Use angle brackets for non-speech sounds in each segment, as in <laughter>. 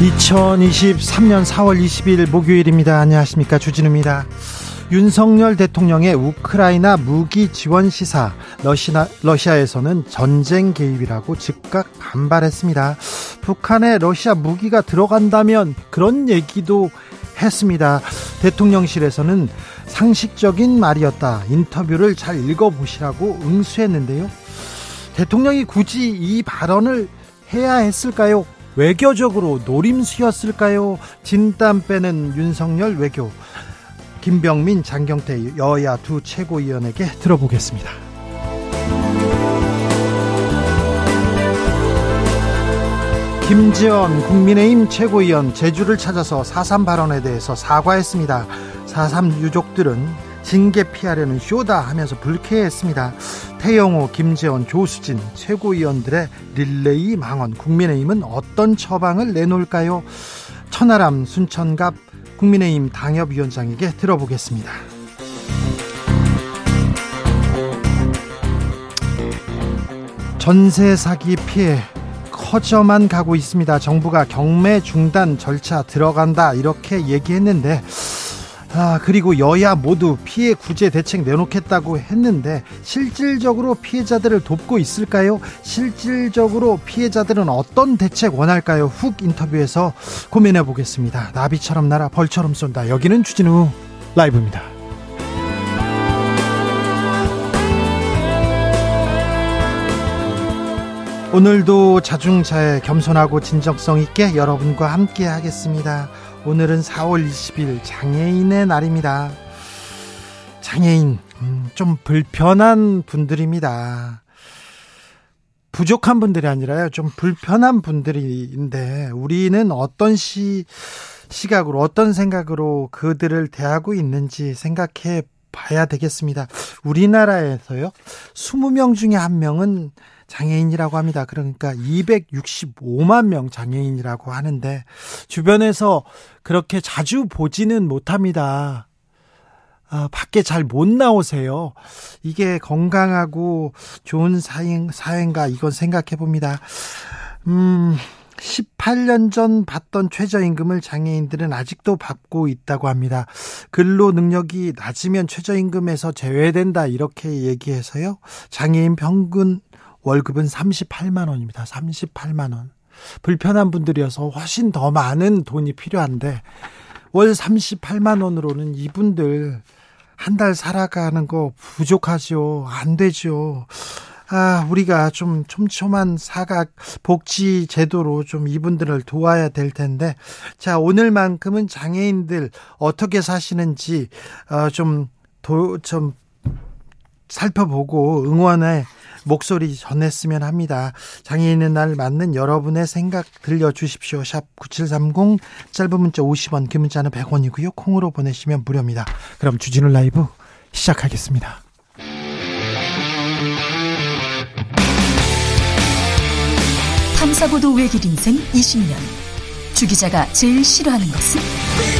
2023년 4월 20일 목요일입니다. 안녕하십니까. 주진우입니다. 윤석열 대통령의 우크라이나 무기 지원 시사, 러시아, 러시아에서는 전쟁 개입이라고 즉각 반발했습니다. 북한에 러시아 무기가 들어간다면 그런 얘기도 했습니다. 대통령실에서는 상식적인 말이었다. 인터뷰를 잘 읽어보시라고 응수했는데요. 대통령이 굳이 이 발언을 해야 했을까요? 외교적으로 노림수였을까요? 진땀 빼는 윤석열 외교. 김병민, 장경태 여야 두 최고위원에게 들어보겠습니다. 김지원 국민의힘 최고위원 제주를 찾아서 4.3 발언에 대해서 사과했습니다. 4.3 유족들은 징계 피하려는 쇼다 하면서 불쾌했습니다. 태영호, 김재원, 조수진 최고위원들의 릴레이 망언 국민의힘은 어떤 처방을 내놓을까요? 천하람, 순천갑 국민의힘 당협위원장에게 들어보겠습니다. 전세 사기 피해 커져만 가고 있습니다. 정부가 경매 중단 절차 들어간다 이렇게 얘기했는데 아, 그리고 여야 모두 피해 구제 대책 내놓겠다고 했는데 실질적으로 피해자들을 돕고 있을까요? 실질적으로 피해자들은 어떤 대책 원할까요? 훅 인터뷰에서 고민해 보겠습니다. 나비처럼 날아 벌처럼 쏜다. 여기는 주진우 라이브입니다. 오늘도 자중자애 겸손하고 진정성 있게 여러분과 함께 하겠습니다. 오늘은 4월 20일 장애인의 날입니다. 장애인, 음, 좀 불편한 분들입니다. 부족한 분들이 아니라요. 좀 불편한 분들인데, 우리는 어떤 시, 시각으로, 어떤 생각으로 그들을 대하고 있는지 생각해 봐야 되겠습니다. 우리나라에서요, 20명 중에 한 명은 장애인이라고 합니다. 그러니까 265만 명 장애인이라고 하는데 주변에서 그렇게 자주 보지는 못합니다. 아, 밖에 잘 못 나오세요. 이게 건강하고 좋은 사행, 사행가 이건 생각해 봅니다. 음, 18년 전 받던 최저임금을 장애인들은 아직도 받고 있다고 합니다. 근로 능력이 낮으면 최저임금에서 제외된다 이렇게 얘기해서요. 장애인 평균 월급은 38만 원입니다. 38만 원. 불편한 분들이어서 훨씬 더 많은 돈이 필요한데 월 38만 원으로는 이분들 한 달 살아가는 거 부족하죠. 안 되죠. 아, 우리가 좀 촘촘한 사각 복지 제도로 좀 이분들을 도와야 될 텐데. 자, 오늘만큼은 장애인들 어떻게 사시는지, 어, 좀, 도, 좀, 살펴보고 응원의 목소리 전했으면 합니다. 장애인의 날 맞는 여러분의 생각 들려주십시오. 샵 9730 짧은 문자 50원 긴 문자는 100원이고요. 콩으로 보내시면 무료입니다. 그럼 주진우 라이브 시작하겠습니다. 탐사보도 외길 인생 20년 주 기자가 제일 싫어하는 것은?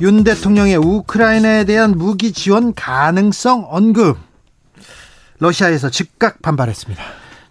윤 대통령의 우크라이나에 대한 무기 지원 가능성 언급. 러시아에서 즉각 반발했습니다.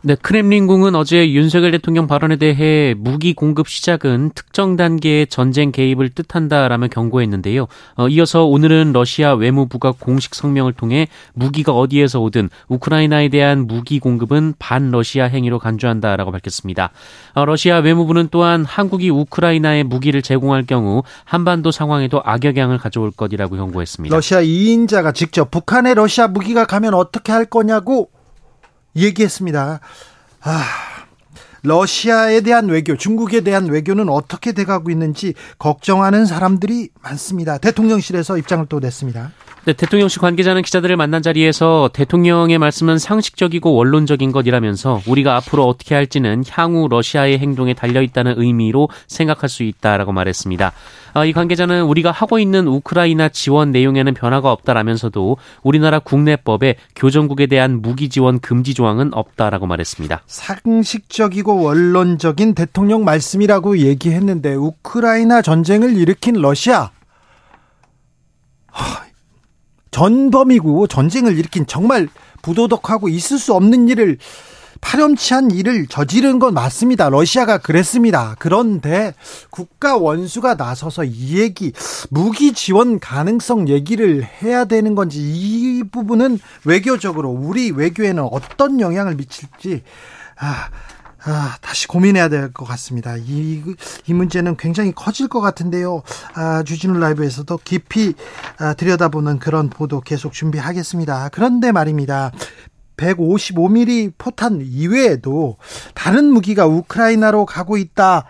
네, 크렘린궁은 어제 윤석열 대통령 발언에 대해 무기 공급 시작은 특정 단계의 전쟁 개입을 뜻한다라며 경고했는데요. 어, 이어서 오늘은 러시아 외무부가 공식 성명을 통해 무기가 어디에서 오든 우크라이나에 대한 무기 공급은 반러시아 행위로 간주한다라고 밝혔습니다. 어, 러시아 외무부는 또한 한국이 우크라이나에 무기를 제공할 경우 한반도 상황에도 악영향을 가져올 것이라고 경고했습니다. 러시아 2인자가 직접 북한에 러시아 무기가 가면 어떻게 할 거냐고 얘기했습니다. 아, 러시아에 대한 외교, 중국에 대한 외교는 어떻게 돼가고 있는지 걱정하는 사람들이 많습니다. 대통령실에서 입장을 또 냈습니다. 네, 대통령실 관계자는 기자들을 만난 자리에서 대통령의 말씀은 상식적이고 원론적인 것이라면서 우리가 앞으로 어떻게 할지는 향후 러시아의 행동에 달려 있다는 의미로 생각할 수 있다라고 말했습니다. 아, 이 관계자는 우리가 하고 있는 우크라이나 지원 내용에는 변화가 없다라면서도 우리나라 국내법에 교정국에 대한 무기 지원 금지 조항은 없다라고 말했습니다. 상식적이고 원론적인 대통령 말씀이라고 얘기했는데 우크라이나 전쟁을 일으킨 러시아 전범이고 전쟁을 일으킨 정말 부도덕하고 있을 수 없는 일을 파렴치한 일을 저지른 건 맞습니다. 러시아가 그랬습니다. 그런데 국가 원수가 나서서 이 얘기, 무기 지원 가능성 얘기를 해야 되는 건지 이 부분은 외교적으로 우리 외교에는 어떤 영향을 미칠지, 아, 아, 다시 고민해야 될 것 같습니다. 이, 이 문제는 굉장히 커질 것 같은데요. 아, 주진우 라이브에서도 깊이 아, 들여다보는 그런 보도 계속 준비하겠습니다. 그런데 말입니다. 155mm 포탄 이외에도 다른 무기가 우크라이나로 가고 있다.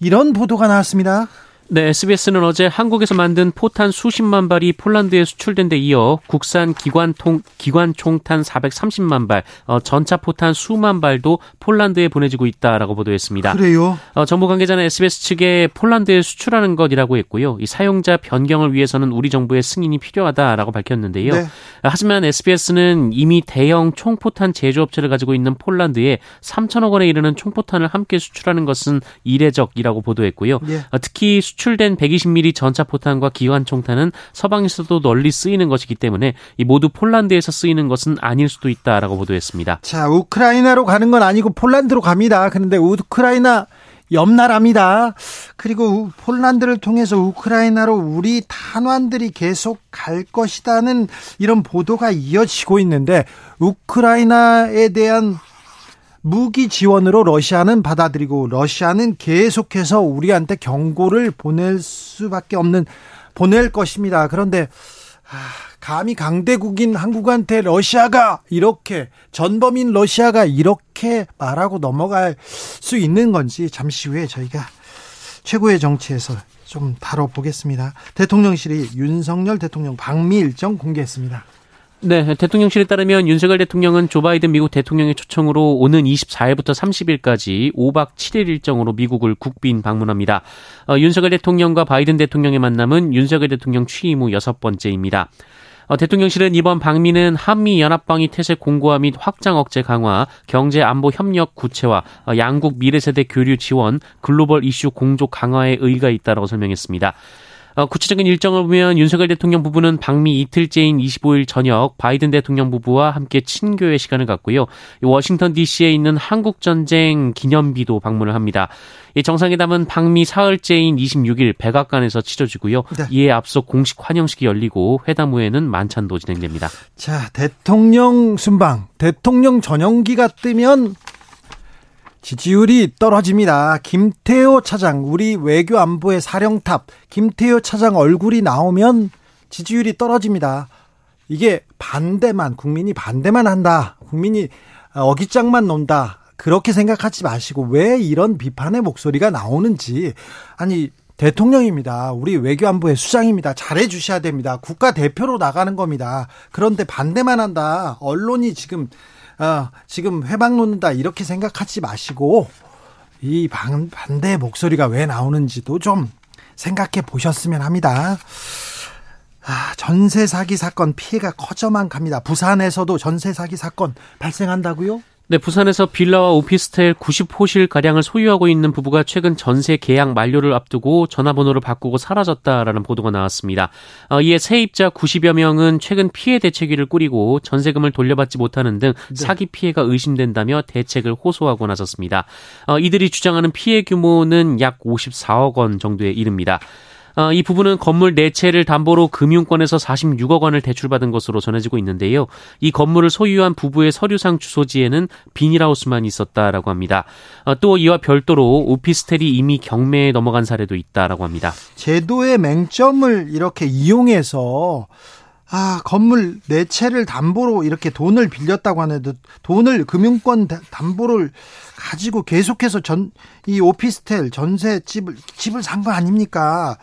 이런 보도가 나왔습니다. 네, SBS는 어제 한국에서 만든 포탄 수십만 발이 폴란드에 수출된 데 이어 국산 기관통 기관 총탄 430만 발, 어, 전차 포탄 수만 발도 폴란드에 보내지고 있다라고 보도했습니다. 그래요? 어, 정부 관계자는 SBS 측에 폴란드에 수출하는 것이라고 했고요. 이 사용자 변경을 위해서는 우리 정부의 승인이 필요하다라고 밝혔는데요. 네. 하지만 SBS는 이미 대형 총포탄 제조업체를 가지고 있는 폴란드에 3천억 원에 이르는 총포탄을 함께 수출하는 것은 이례적이라고 보도했고요. 네. 어, 특히 수 수출된 120mm 전차 포탄과 기관 총탄은 서방에서도 널리 쓰이는 것이기 때문에 이 모두 폴란드에서 쓰이는 것은 아닐 수도 있다라고 보도했습니다. 자, 우크라이나로 가는 건 아니고 폴란드로 갑니다. 그런데 우크라이나 옆 나라입니다. 그리고 폴란드를 통해서 우크라이나로 우리 탄환들이 계속 갈 것이다는 이런 보도가 이어지고 있는데 우크라이나에 대한 무기 지원으로 러시아는 받아들이고 러시아는 계속해서 우리한테 경고를 보낼 수밖에 없는 보낼 것입니다. 그런데 감히 강대국인 한국한테 러시아가 이렇게 전범인 러시아가 이렇게 말하고 넘어갈 수 있는 건지 잠시 후에 저희가 최고의 정치에서 좀 다뤄보겠습니다. 대통령실이 윤석열 대통령 방미 일정 공개했습니다. 네, 대통령실에 따르면 윤석열 대통령은 조 바이든 미국 대통령의 초청으로 오는 24일부터 30일까지 5박 7일 일정으로 미국을 국빈 방문합니다. 어, 윤석열 대통령과 바이든 대통령의 만남은 윤석열 대통령 취임 후 여섯 번째입니다. 어, 대통령실은 이번 방미는 한미 연합방위 태세 공고화 및 확장 억제 강화, 경제 안보 협력 구체화, 어, 양국 미래세대 교류 지원, 글로벌 이슈 공조 강화에 의의가 있다고 설명했습니다. 어, 구체적인 일정을 보면 윤석열 대통령 부부는 방미 이틀째인 25일 저녁 바이든 대통령 부부와 함께 친교의 시간을 갖고요. 워싱턴 DC에 있는 한국전쟁 기념비도 방문을 합니다. 이 정상회담은 방미 사흘째인 26일 백악관에서 치러지고요. 네. 이에 앞서 공식 환영식이 열리고 회담 후에는 만찬도 진행됩니다. 자, 대통령 순방, 대통령 전용기가 뜨면 지지율이 떨어집니다. 김태호 차장, 우리 외교 안보의 사령탑, 김태호 차장 얼굴이 나오면 지지율이 떨어집니다. 이게 반대만, 국민이 반대만 한다. 국민이 어깃장만 논다. 그렇게 생각하지 마시고 왜 이런 비판의 목소리가 나오는지. 아니, 대통령입니다. 우리 외교안보의 수장입니다. 잘해 주셔야 됩니다. 국가 대표로 나가는 겁니다. 그런데 반대만 한다. 언론이 지금 어, 지금 회방 놓는다 이렇게 생각하지 마시고 이 반, 반대 목소리가 왜 나오는지도 좀 생각해 보셨으면 합니다. 아, 전세 사기 사건 피해가 커져만 갑니다. 부산에서도 전세 사기 사건 발생한다고요? 네, 부산에서 빌라와 오피스텔 90호실 가량을 소유하고 있는 부부가 최근 전세 계약 만료를 앞두고 전화번호를 바꾸고 사라졌다라는 보도가 나왔습니다. 어, 이에 세입자 90여 명은 최근 피해 대책위를 꾸리고 전세금을 돌려받지 못하는 등 네. 사기 피해가 의심된다며 대책을 호소하고 나섰습니다. 어, 이들이 주장하는 피해 규모는 약 54억 원 정도에 이릅니다. 어, 이 부분은 건물 4채를 담보로 금융권에서 46억 원을 대출받은 것으로 전해지고 있는데요. 이 건물을 소유한 부부의 서류상 주소지에는 비닐하우스만 있었다라고 합니다. 어, 또 이와 별도로 오피스텔이 이미 경매에 넘어간 사례도 있다라고 합니다. 제도의 맹점을 이렇게 이용해서 아, 건물 네 채를 담보로 이렇게 돈을 빌렸다고 하는데 돈을 금융권 담보를 가지고 계속해서 전 이 오피스텔 전세 집을 집을 산 거 아닙니까?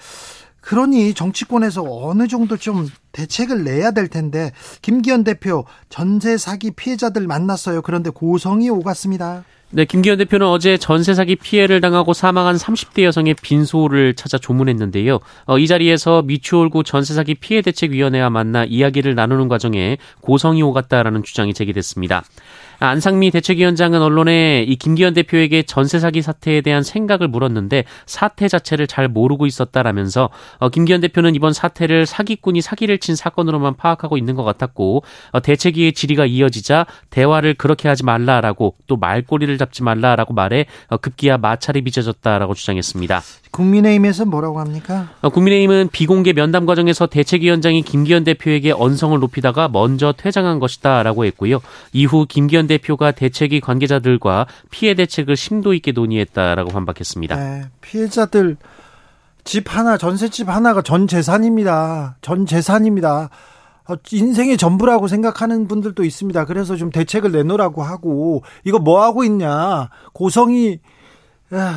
그러니 정치권에서 어느 정도 좀 대책을 내야 될 텐데 김기현 대표 전세 사기 피해자들 만났어요. 그런데 고성이 오갔습니다. 네, 김기현 대표는 어제 전세 사기 피해를 당하고 사망한 30대 여성의 빈소를 찾아 조문했는데요. 어, 이 자리에서 미추홀구 전세 사기 피해 대책 위원회와 만나 이야기를 나누는 과정에 고성이 오갔다라는 주장이 제기됐습니다. 안상미 대책위원장은 언론에 이 김기현 대표에게 전세 사기 사태에 대한 생각을 물었는데 사태 자체를 잘 모르고 있었다라면서 어, 김기현 대표는 이번 사태를 사기꾼이 사기를 친 사건으로만 파악하고 있는 것 같았고 어, 대책위의 질의가 이어지자 대화를 그렇게 하지 말라라고 또 말꼬리를 잡지 말라라고 말해 어, 급기야 마찰이 빚어졌다라고 주장했습니다. 국민의힘에서 뭐라고 합니까? 어, 국민의힘은 비공개 면담 과정에서 대책위원장이 김기현 대표에게 언성을 높이다가 먼저 퇴장한 것이다라고 했고요. 이후 김기현 대표가 대책위 관계자들과 피해 대책을 심도 있게 논의했다라고 반박했습니다. 네, 피해자들 집 하나, 전셋집 하나가 전 재산입니다. 전 재산입니다. 어, 인생의 전부라고 생각하는 분들도 있습니다. 그래서 좀 대책을 내놓으라고 하고 이거 뭐 하고 있냐 고성이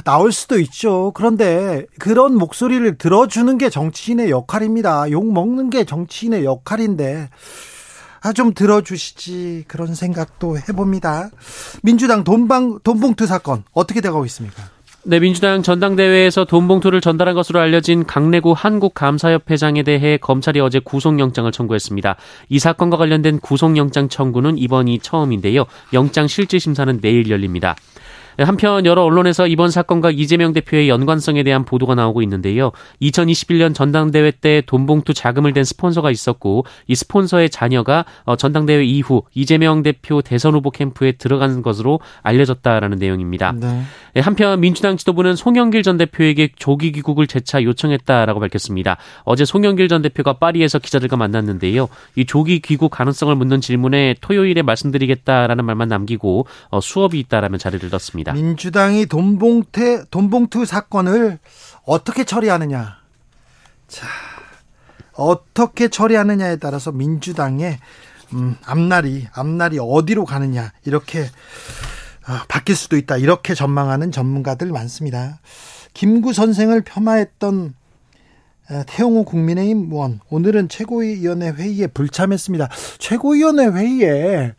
나올 수도 있죠. 그런데 그런 목소리를 들어주는 게 정치인의 역할입니다. 욕 먹는 게 정치인의 역할인데 아, 좀 들어주시지 그런 생각도 해봅니다. 민주당 돈방 돈봉투 사건 어떻게 돼가고 있습니까? 네, 민주당 전당대회에서 돈봉투를 전달한 것으로 알려진 강내구 한국감사협회장에 대해 검찰이 어제 구속영장을 청구했습니다. 이 사건과 관련된 구속영장 청구는 이번이 처음인데요. 영장 실질심사는 내일 열립니다. 네, 한편 여러 언론에서 이번 사건과 이재명 대표의 연관성에 대한 보도가 나오고 있는데요. 2021년 전당대회 때 돈봉투 자금을 댄 스폰서가 있었고 이 스폰서의 자녀가 어, 전당대회 이후 이재명 대표 대선 후보 캠프에 들어간 것으로 알려졌다라는 내용입니다. 네. 네. 한편 민주당 지도부는 송영길 전 대표에게 조기 귀국을 재차 요청했다라고 밝혔습니다. 어제 송영길 전 대표가 파리에서 기자들과 만났는데요. 이 조기 귀국 가능성을 묻는 질문에 토요일에 말씀드리겠다라는 말만 남기고 어, 수업이 있다라면 자리를 떴습니다. 있습니다. 민주당이 돈봉태 돈봉투 사건을 어떻게 처리하느냐. 자, 어떻게 처리하느냐에 따라서 민주당의 음, 앞날이 앞날이 어디로 가느냐 이렇게 어, 바뀔 수도 있다 이렇게 전망하는 전문가들 많습니다. 김구 선생을 폄하했던 어, 태용호 국민의힘 의원 오늘은 최고위원회 회의에 불참했습니다. 최고위원회 회의에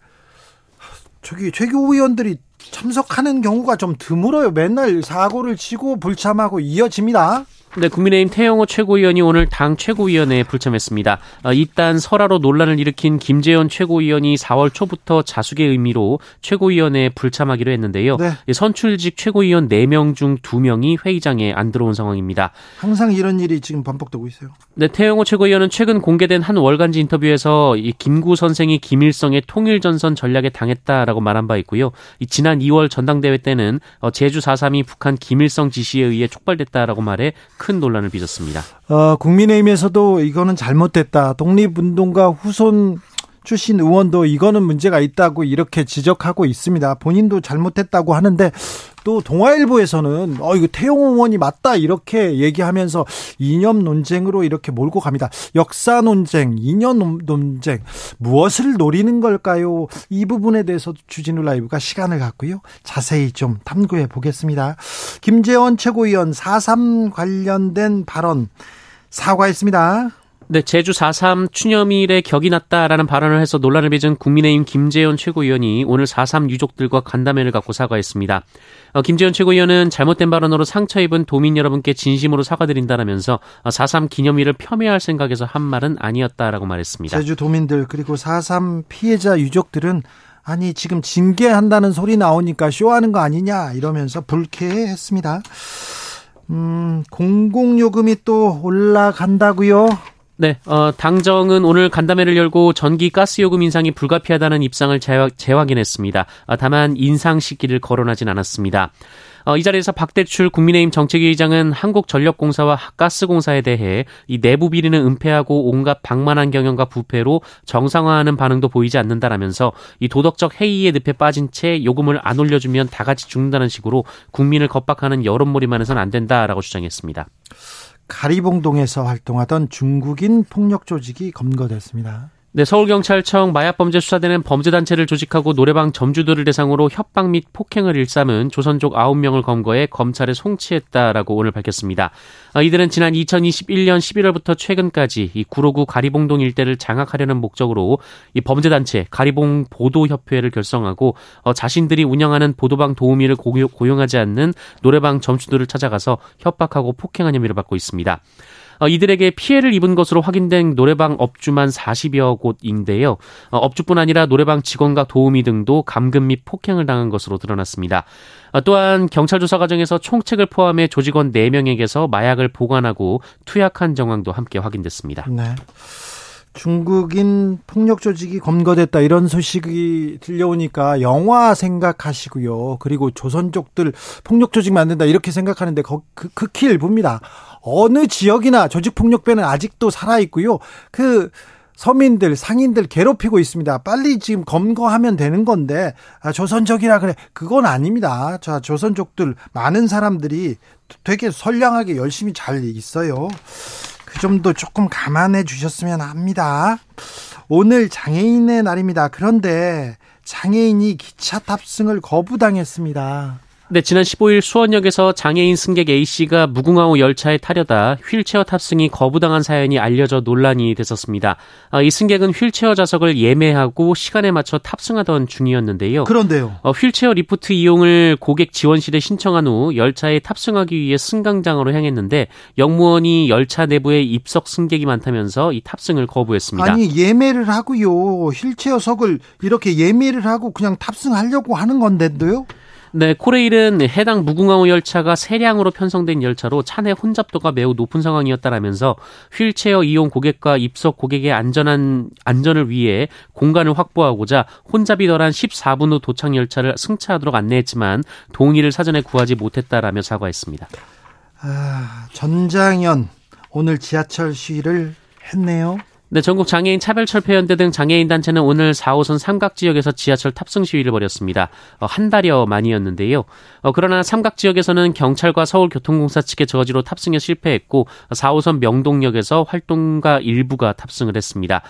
저기 최고위원들이 참석하는 경우가 좀 드물어요. 맨날 사고를 치고 불참하고 이어집니다. 네, 국민의힘 태영호 최고위원이 오늘 당 최고위원회에 불참했습니다. 어, 이딴 설화로 논란을 일으킨 김재현 최고위원이 4월 초부터 자숙의 의미로 최고위원회에 불참하기로 했는데요. 네. 선출직 최고위원 4명 중 2명이 회의장에 안 들어온 상황입니다. 항상 이런 일이 지금 반복되고 있어요. 네, 태영호 최고위원은 최근 공개된 한 월간지 인터뷰에서 이 김구 선생이 김일성의 통일전선 전략에 당했다라고 말한 바 있고요. 이 지난 2월 전당대회 때는 어, 제주 4.3이 북한 김일성 지시에 의해 촉발됐다라고 말해 큰 논란을 빚었습니다. 어, 국민의힘에서도 이거는 잘못됐다. 독립운동가 후손 출신 의원도 이거는 문제가 있다고 이렇게 지적하고 있습니다. 본인도 잘못했다고 하는데 또 동아일보에서는 어 이거 태용 의원이 맞다 이렇게 얘기하면서 이념 논쟁으로 이렇게 몰고 갑니다. 역사 논쟁, 이념 논쟁 무엇을 노리는 걸까요? 이 부분에 대해서 주진우 라이브가 시간을 갖고요. 자세히 좀 탐구해 보겠습니다. 김재원 최고위원 4.3 관련된 발언 사과했습니다. 네, 제주 4.3 추념일에 격이 났다라는 발언을 해서 논란을 빚은 국민의힘 김재원 최고위원이 오늘 4.3 유족들과 간담회를 갖고 사과했습니다. 어, 김재원 최고위원은 잘못된 발언으로 상처 입은 도민 여러분께 진심으로 사과드린다라면서 4.3 기념일을 폄훼할 생각에서 한 말은 아니었다라고 말했습니다. 제주 도민들 그리고 4.3 피해자 유족들은 아니 지금 징계한다는 소리 나오니까 쇼하는 거 아니냐 이러면서 불쾌했습니다. 음, 공공요금이 또 올라간다고요? 네, 어, 당정은 오늘 간담회를 열고 전기 가스 요금 인상이 불가피하다는 입장을 재확, 인했습니다 어, 다만 인상 시기를 거론하진 않았습니다. 어, 이 자리에서 박대출 국민의힘 정책위의장은 한국전력공사와 가스공사에 대해 이 내부 비리는 은폐하고 온갖 방만한 경영과 부패로 정상화하는 반응도 보이지 않는다라면서 이 도덕적 해이의 늪에 빠진 채 요금을 안 올려주면 다 같이 죽는다는 식으로 국민을 겁박하는 여론몰이만 해서는 안 된다라고 주장했습니다. 가리봉동에서 활동하던 중국인 폭력 조직이 검거됐습니다. 네, 서울경찰청 마약범죄 수사대는 범죄단체를 조직하고 노래방 점주들을 대상으로 협박 및 폭행을 일삼은 조선족 9명을 검거해 검찰에 송치했다라고 오늘 밝혔습니다. 아, 이들은 지난 2021년 11월부터 최근까지 이 구로구 가리봉동 일대를 장악하려는 목적으로 이 범죄단체 가리봉 보도협회를 결성하고 어, 자신들이 운영하는 보도방 도우미를 고용하지 않는 노래방 점주들을 찾아가서 협박하고 폭행한 혐의를 받고 있습니다. 어, 이들에게 피해를 입은 것으로 확인된 노래방 업주만 40여 곳인데요. 어, 업주뿐 아니라 노래방 직원과 도우미 등도 감금 및 폭행을 당한 것으로 드러났습니다. 어, 또한 경찰 조사 과정에서 총책을 포함해 조직원 4명에게서 마약을 보관하고 투약한 정황도 함께 확인됐습니다. 네. 중국인 폭력 조직이 검거됐다 이런 소식이 들려오니까 영화 생각하시고요. 그리고 조선족들 폭력 조직 만든다 이렇게 생각하는데 그, 극히 일부입니다. 어느 지역이나 조직 폭력배는 아직도 살아 있고요. 그 서민들, 상인들 괴롭히고 있습니다. 빨리 지금 검거하면 되는 건데, 아, 조선족이라 그래. 그건 아닙니다. 자, 조선족들, 많은 사람들이 되게 선량하게 열심히 잘 있어요. 그 점도 조금 감안해 주셨으면 합니다. 오늘 장애인의 날입니다. 그런데 장애인이 기차 탑승을 거부당했습니다. 네, 지난 15일 수원역에서 장애인 승객 A씨가 무궁화호 열차에 타려다 휠체어 탑승이 거부당한 사연이 알려져 논란이 됐었습니다. 아, 이 승객은 휠체어 좌석을 예매하고 시간에 맞춰 탑승하던 중이었는데요. 그런데요. 어, 휠체어 리프트 이용을 고객 지원실에 신청한 후 열차에 탑승하기 위해 승강장으로 향했는데 역무원이 열차 내부에 입석 승객이 많다면서 이 탑승을 거부했습니다. 아니 예매를 하고요. 휠체어석을 이렇게 예매를 하고 그냥 탑승하려고 하는 건데도요? 네, 코레일은 해당 무궁화호 열차가 세 량으로 편성된 열차로 차내 혼잡도가 매우 높은 상황이었다라면서 휠체어 이용 고객과 입석 고객의 안전한 안전을 위해 공간을 확보하고자 혼잡이 덜한 14분 후 도착 열차를 승차하도록 안내했지만 동의를 사전에 구하지 못했다라며 사과했습니다. 아, 전장현 오늘 지하철 시위를 했네요. 네, 전국 장애인 차별철폐연대 등 장애인 단체는 오늘 4호선 삼각 지역에서 지하철 탑승 시위를 벌였습니다. 어, 한 달여 만이었는데요. 어, 그러나 삼각 지역에서는 경찰과 서울교통공사 측의 저지로 탑승에 실패했고 4호선 명동역에서 활동가 일부가 탑승을 했습니다.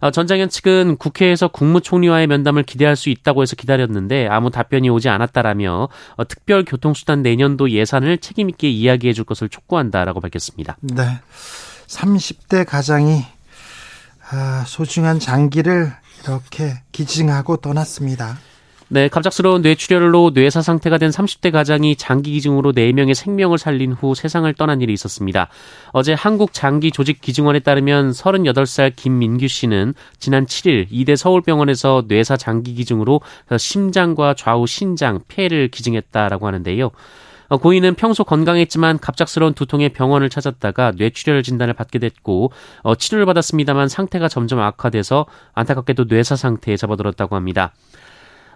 어, 전장현 측은 국회에서 국무총리와의 면담을 기대할 수 있다고 해서 기다렸는데 아무 답변이 오지 않았다라며 어, 특별교통수단 내년도 예산을 책임있게 이야기해 줄 것을 촉구한다라고 밝혔습니다. 네. 30대 가장이 아, 소중한 장기를 이렇게 기증하고 떠났습니다. 네, 갑작스러운 뇌출혈로 뇌사 상태가 된 30대 가장이 장기 기증으로 4명의 생명을 살린 후 세상을 떠난 일이 있었습니다. 어제 한국장기조직기증원에 따르면 38살 김민규 씨는 지난 7일 이대 서울병원에서 뇌사 장기 기증으로 심장과 좌우 신장, 폐를 기증했다라고 하는데요. 어, 고인은 평소 건강했지만 갑작스러운 두통에 병원을 찾았다가 뇌출혈 진단을 받게 됐고 어, 치료를 받았습니다만 상태가 점점 악화돼서 안타깝게도 뇌사 상태에 접어들었다고 합니다.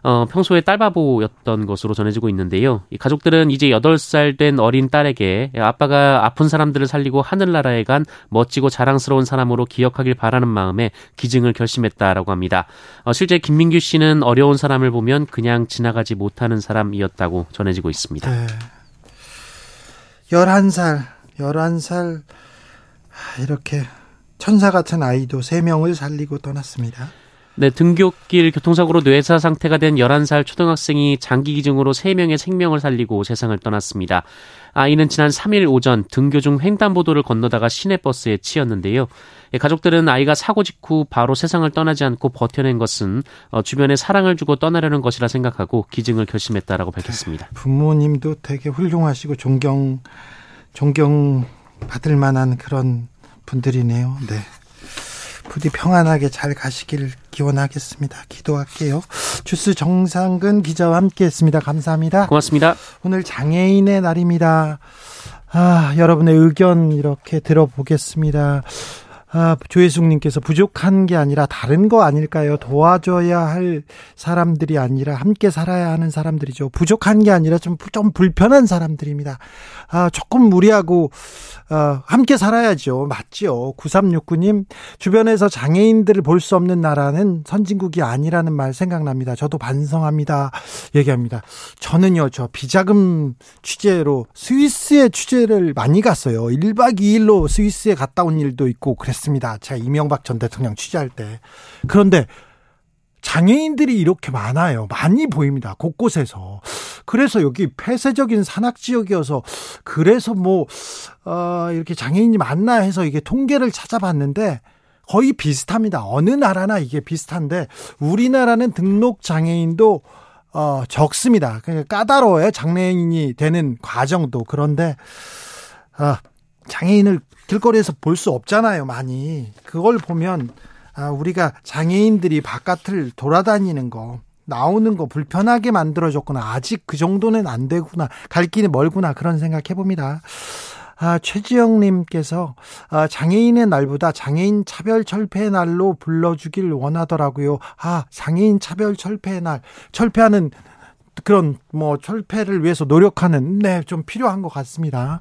어, 평소에 딸바보였던 것으로 전해지고 있는데요. 이 가족들은 이제 8살 된 어린 딸에게 아빠가 아픈 사람들을 살리고 하늘나라에 간 멋지고 자랑스러운 사람으로 기억하길 바라는 마음에 기증을 결심했다라고 합니다. 어, 실제 김민규 씨는 어려운 사람을 보면 그냥 지나가지 못하는 사람이었다고 전해지고 있습니다. 네. 11살, 11살, 이렇게 천사 같은 아이도 3명을 살리고 떠났습니다. 네, 등굣길 교통사고로 뇌사 상태가 된 11살 초등학생이 장기 기증으로 3명의 생명을 살리고 세상을 떠났습니다. 아이는 지난 3일 오전 등교 중 횡단보도를 건너다가 시내버스에 치였는데요. 예, 가족들은 아이가 사고 직후 바로 세상을 떠나지 않고 버텨낸 것은 어, 주변에 사랑을 주고 떠나려는 것이라 생각하고 기증을 결심했다라고 밝혔습니다. 부모님도 되게 훌륭하시고 존경 존경 받을 만한 그런 분들이네요. 네. 부디 평안하게 잘 가시길 기원하겠습니다. 기도할게요. 주스 정상근 기자와 함께했습니다. 감사합니다. 고맙습니다. 오늘 장애인의 날입니다. 아, 여러분의 의견 이렇게 들어보겠습니다. 아, 조혜숙님께서 부족한 게 아니라 다른 거 아닐까요? 도와줘야 할 사람들이 아니라 함께 살아야 하는 사람들이죠. 부족한 게 아니라 좀, 좀 불편한 사람들입니다. 아, 조금 무리하고, 어, 함께 살아야죠. 맞죠. 9369님, 주변에서 장애인들을 볼 수 없는 나라는 선진국이 아니라는 말 생각납니다. 저도 반성합니다. 얘기합니다. 저는요, 저 비자금 취재로 스위스에 취재를 많이 갔어요. 1박 2일로 스위스에 갔다 온 일도 있고 그랬 습니다. 제가 이명박 전 대통령 취재할 때. 그런데 장애인들이 이렇게 많아요. 많이 보입니다. 곳곳에서. 그래서 여기 폐쇄적인 산악 지역이어서 그래서 뭐, 어, 이렇게 장애인이 많나 해서 이게 통계를 찾아봤는데 거의 비슷합니다. 어느 나라나 이게 비슷한데 우리나라는 등록 장애인도 어, 적습니다. 그러니까 까다로워요. 장애인이 되는 과정도. 그런데, 아, 장애인을 길거리에서 볼 수 없잖아요. 많이. 그걸 보면 아, 우리가 장애인들이 바깥을 돌아다니는 거, 나오는 거 불편하게 만들어줬구나. 아직 그 정도는 안 되구나. 갈 길이 멀구나. 그런 생각 해봅니다. 아, 최지영님께서 아, 장애인의 날보다 장애인 차별 철폐의 날로 불러주길 원하더라고요. 아, 장애인 차별 철폐의 날. 철폐하는 그런 뭐 철폐를 위해서 노력하는 네, 좀 필요한 것 같습니다.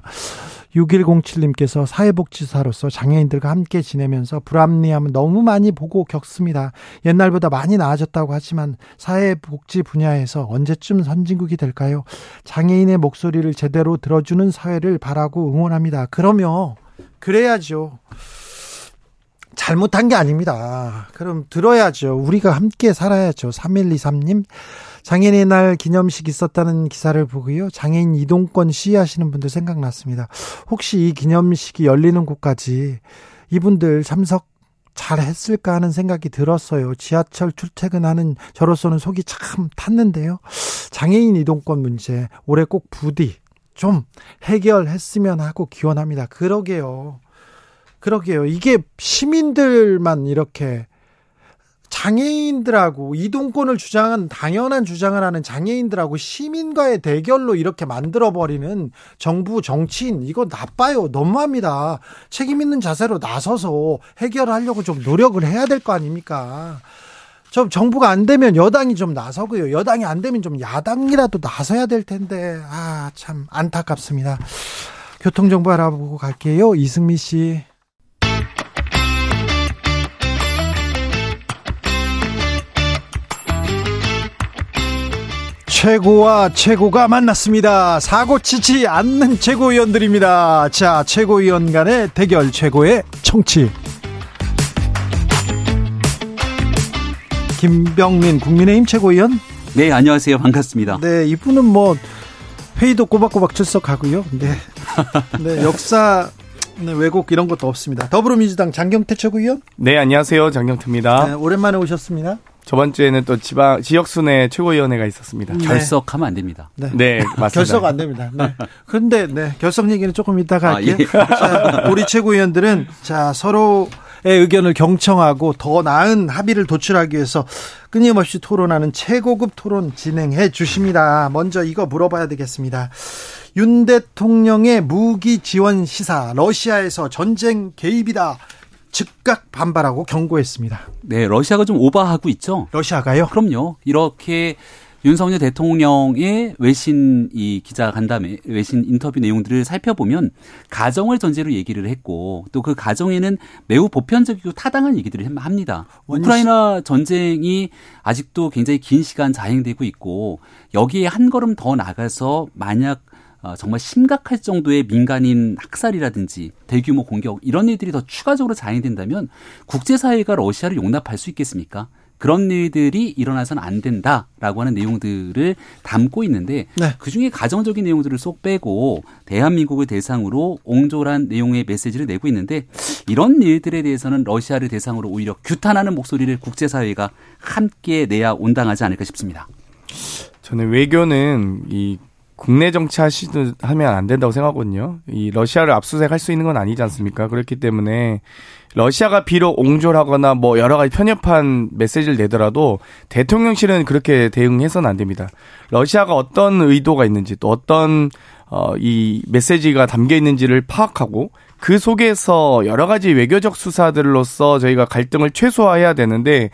6107님께서 사회복지사로서 장애인들과 함께 지내면서 불합리함을 너무 많이 보고 겪습니다. 옛날보다 많이 나아졌다고 하지만 사회복지 분야에서 언제쯤 선진국이 될까요? 장애인의 목소리를 제대로 들어주는 사회를 바라고 응원합니다. 그러면 그래야죠. 잘못한 게 아닙니다. 그럼 들어야죠. 우리가 함께 살아야죠. 3123님. 장애인의 날 기념식 있었다는 기사를 보고요. 장애인 이동권 시위하시는 분들 생각났습니다. 혹시 이 기념식이 열리는 곳까지 이분들 참석 잘 했을까 하는 생각이 들었어요. 지하철 출퇴근하는 저로서는 속이 참 탔는데요. 장애인 이동권 문제 올해 꼭 부디 좀 해결했으면 하고 기원합니다. 그러게요. 그러게요. 이게 시민들만 이렇게 장애인들하고 이동권을 주장한 당연한 주장을 하는 장애인들하고 시민과의 대결로 이렇게 만들어 버리는 정부 정치인 이거 나빠요. 너무합니다. 책임 있는 자세로 나서서 해결하려고 좀 노력을 해야 될 거 아닙니까? 좀 정부가 안 되면 여당이 좀 나서고요. 여당이 안 되면 좀 야당이라도 나서야 될 텐데. 아 참 안타깝습니다. 교통정보 알아보고 갈게요. 이승미 씨 최고와 최고가 만났습니다. 사고 치지 않는 최고위원들입니다. 자, 최고위원 간의 대결 최고의 청취. 김병민 국민의힘 최고위원. 네, 안녕하세요. 반갑습니다. 네, 이분은 뭐 회의도 꼬박꼬박 출석하고요. 네. <laughs> 네, 역사 네, 왜곡 이런 것도 없습니다. 더불어민주당 장경태 최고위원. 네, 안녕하세요. 장경태입니다. 네, 오랜만에 오셨습니다. 저번 주에는 또 지방 지역 순회 최고위원회가 있었습니다. 네. 결석하면 안 됩니다. 네, 네 <laughs> 맞습니다. 결석 안 됩니다. 네. 그런데 네, 결석 얘기는 조금 이따가 할게요. 아, 예. 자, 우리 최고위원들은 자 서로의 의견을 경청하고 더 나은 합의를 도출하기 위해서 끊임없이 토론하는 최고급 토론 진행해 주십니다. 먼저 이거 물어봐야 되겠습니다. 윤 대통령의 무기 지원 시사 러시아에서 전쟁 개입이다. 즉각 반발하고 경고했습니다. 네, 러시아가 좀 오버하고 있죠. 러시아가요? 그럼요. 이렇게 윤석열 대통령의 외신 이 기자 간담회, 외신 인터뷰 내용들을 살펴보면 가정을 전제로 얘기를 했고 또 그 가정에는 매우 보편적이고 타당한 얘기들을 합니다. 우크라이나 전쟁이 아직도 굉장히 긴 시간 자행되고 있고 여기에 한 걸음 더 나가서 만약 어, 정말 심각할 정도의 민간인 학살이라든지 대규모 공격 이런 일들이 더 추가적으로 자행된다면 국제사회가 러시아를 용납할 수 있겠습니까? 그런 일들이 일어나서는 안 된다라고 하는 내용들을 담고 있는데 네. 그중에 가정적인 내용들을 쏙 빼고 대한민국을 대상으로 옹졸한 내용의 메시지를 내고 있는데 이런 일들에 대해서는 러시아를 대상으로 오히려 규탄하는 목소리를 국제사회가 함께 내야 온당하지 않을까 싶습니다. 저는 외교는 이 국내 정치 하시든 하면 안 된다고 생각하거든요. 이 러시아를 압수수색할 수 있는 건 아니지 않습니까? 그렇기 때문에 러시아가 비록 옹졸하거나 뭐 여러 가지 편협한 메시지를 내더라도 대통령실은 그렇게 대응해서는 안 됩니다. 러시아가 어떤 의도가 있는지 또 어떤 어, 이 메시지가 담겨 있는지를 파악하고 그 속에서 여러 가지 외교적 수사들로서 저희가 갈등을 최소화해야 되는데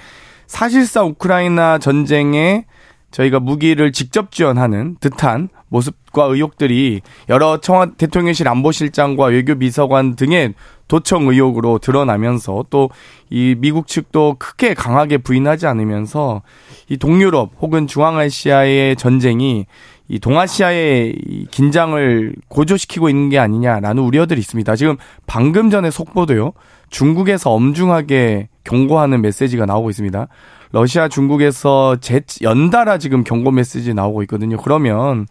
사실상 우크라이나 전쟁에 저희가 무기를 직접 지원하는 듯한 모습과 의혹들이 여러 청와 대통령실 안보실장과 외교비서관 등의 도청 의혹으로 드러나면서 또 이 미국 측도 크게 강하게 부인하지 않으면서 이 동유럽 혹은 중앙아시아의 전쟁이 이 동아시아의 이 긴장을 고조시키고 있는 게 아니냐라는 우려들이 있습니다. 지금 방금 전에 속보도요. 중국에서 엄중하게 경고하는 메시지가 나오고 있습니다. 러시아, 중국에서 제 연달아 지금 경고 메시지 나오고 있거든요. 그러면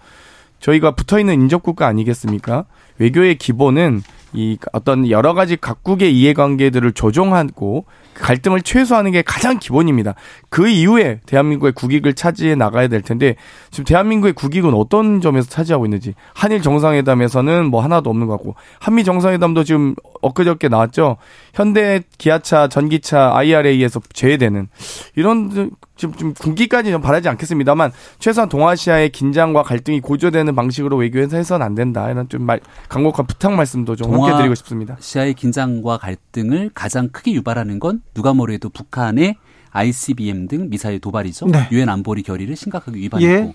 저희가 붙어 있는 인접국가 아니겠습니까? 외교의 기본은 이 어떤 여러 가지 각국의 이해관계들을 조정하고 갈등을 최소화하는 게 가장 기본입니다. 그 이후에 대한민국의 국익을 차지해 나가야 될 텐데 지금 대한민국의 국익은 어떤 점에서 차지하고 있는지 한일 정상회담에서는 뭐 하나도 없는 것 같고 한미 정상회담도 지금 엊그저께 나왔죠. 현대 기아차, 전기차 IRA에서 제외되는 이런 지금 좀 군기까지 좀 바라지 않겠습니다만 최소한 동아시아의 긴장과 갈등이 고조되는 방식으로 외교해서 해서는 안 된다 이런 좀 말, 강력한 부탁 말씀도 좀 함께 드리고 싶습니다. 동아시아의 긴장과 갈등을 가장 크게 유발하는 건 누가 뭐래도 북한의 ICBM 등 미사일 도발이죠. 네. 유엔 안보리 결의를 심각하게 위반했고 예.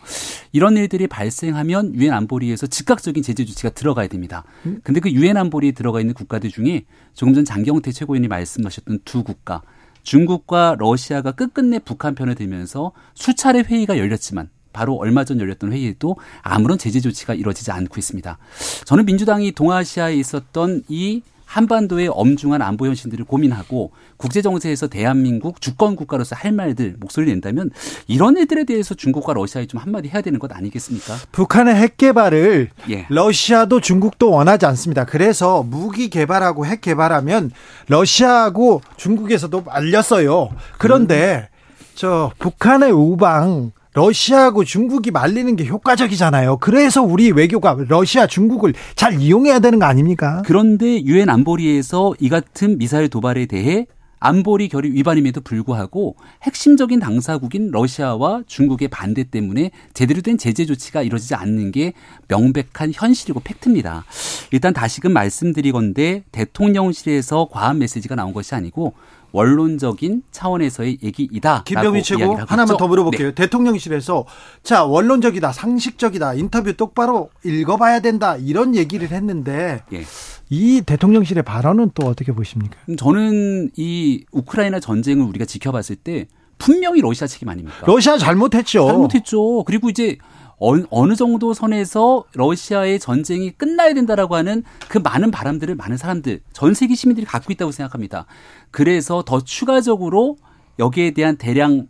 이런 일들이 발생하면 유엔 안보리에서 즉각적인 제재 조치가 들어가야 됩니다. 음. 근데 그 유엔 안보리에 들어가 있는 국가들 중에 조금 전 장경태 최고위원이 말씀하셨던 두 국가 중국과 러시아가 끝끝내 북한 편을 들면서 수차례 회의가 열렸지만 바로 얼마 전 열렸던 회의에도 아무런 제재 조치가 이루어지지 않고 있습니다. 저는 민주당이 동아시아에 있었던 이 한반도의 엄중한 안보 현실들을 고민하고 국제 정세에서 대한민국 주권 국가로서 할 말들 목소리를 낸다면 이런 애들에 대해서 중국과 러시아에 좀 한마디 해야 되는 것 아니겠습니까? 북한의 핵 개발을 예. 러시아도 중국도 원하지 않습니다. 그래서 무기 개발하고 핵 개발하면 러시아하고 중국에서도 알렸어요. 그런데 저 북한의 우방 러시아하고 중국이 말리는 게 효과적이잖아요. 그래서 우리 외교가 러시아, 중국을 잘 이용해야 되는 거 아닙니까? 그런데 유엔 안보리에서 이 같은 미사일 도발에 대해 안보리 결의 위반임에도 불구하고 핵심적인 당사국인 러시아와 중국의 반대 때문에 제대로 된 제재 조치가 이루어지지 않는 게 명백한 현실이고 팩트입니다. 일단 다시금 말씀드리건데 대통령실에서 과한 메시지가 나온 것이 아니고 원론적인 차원에서의 얘기이다. 김병희 최고 하나만 더 물어볼게요. 대통령실에서 자 원론적이다, 상식적이다, 인터뷰 똑바로 읽어봐야 된다 이런 얘기를 했는데 예. 이 대통령실의 발언은 또 어떻게 보십니까? 저는 이 우크라이나 전쟁을 우리가 지켜봤을 때 분명히 러시아 책임 아닙니까? 러시아 잘못했죠. 잘못했죠. 그리고 이제 어- 어느 정도 선에서 러시아의 전쟁이 끝나야 된다라고 하는 그 많은 바람들을 많은 사람들, 전 세계 시민들이 갖고 있다고 생각합니다. 그래서 더 추가적으로 여기에 대한 대량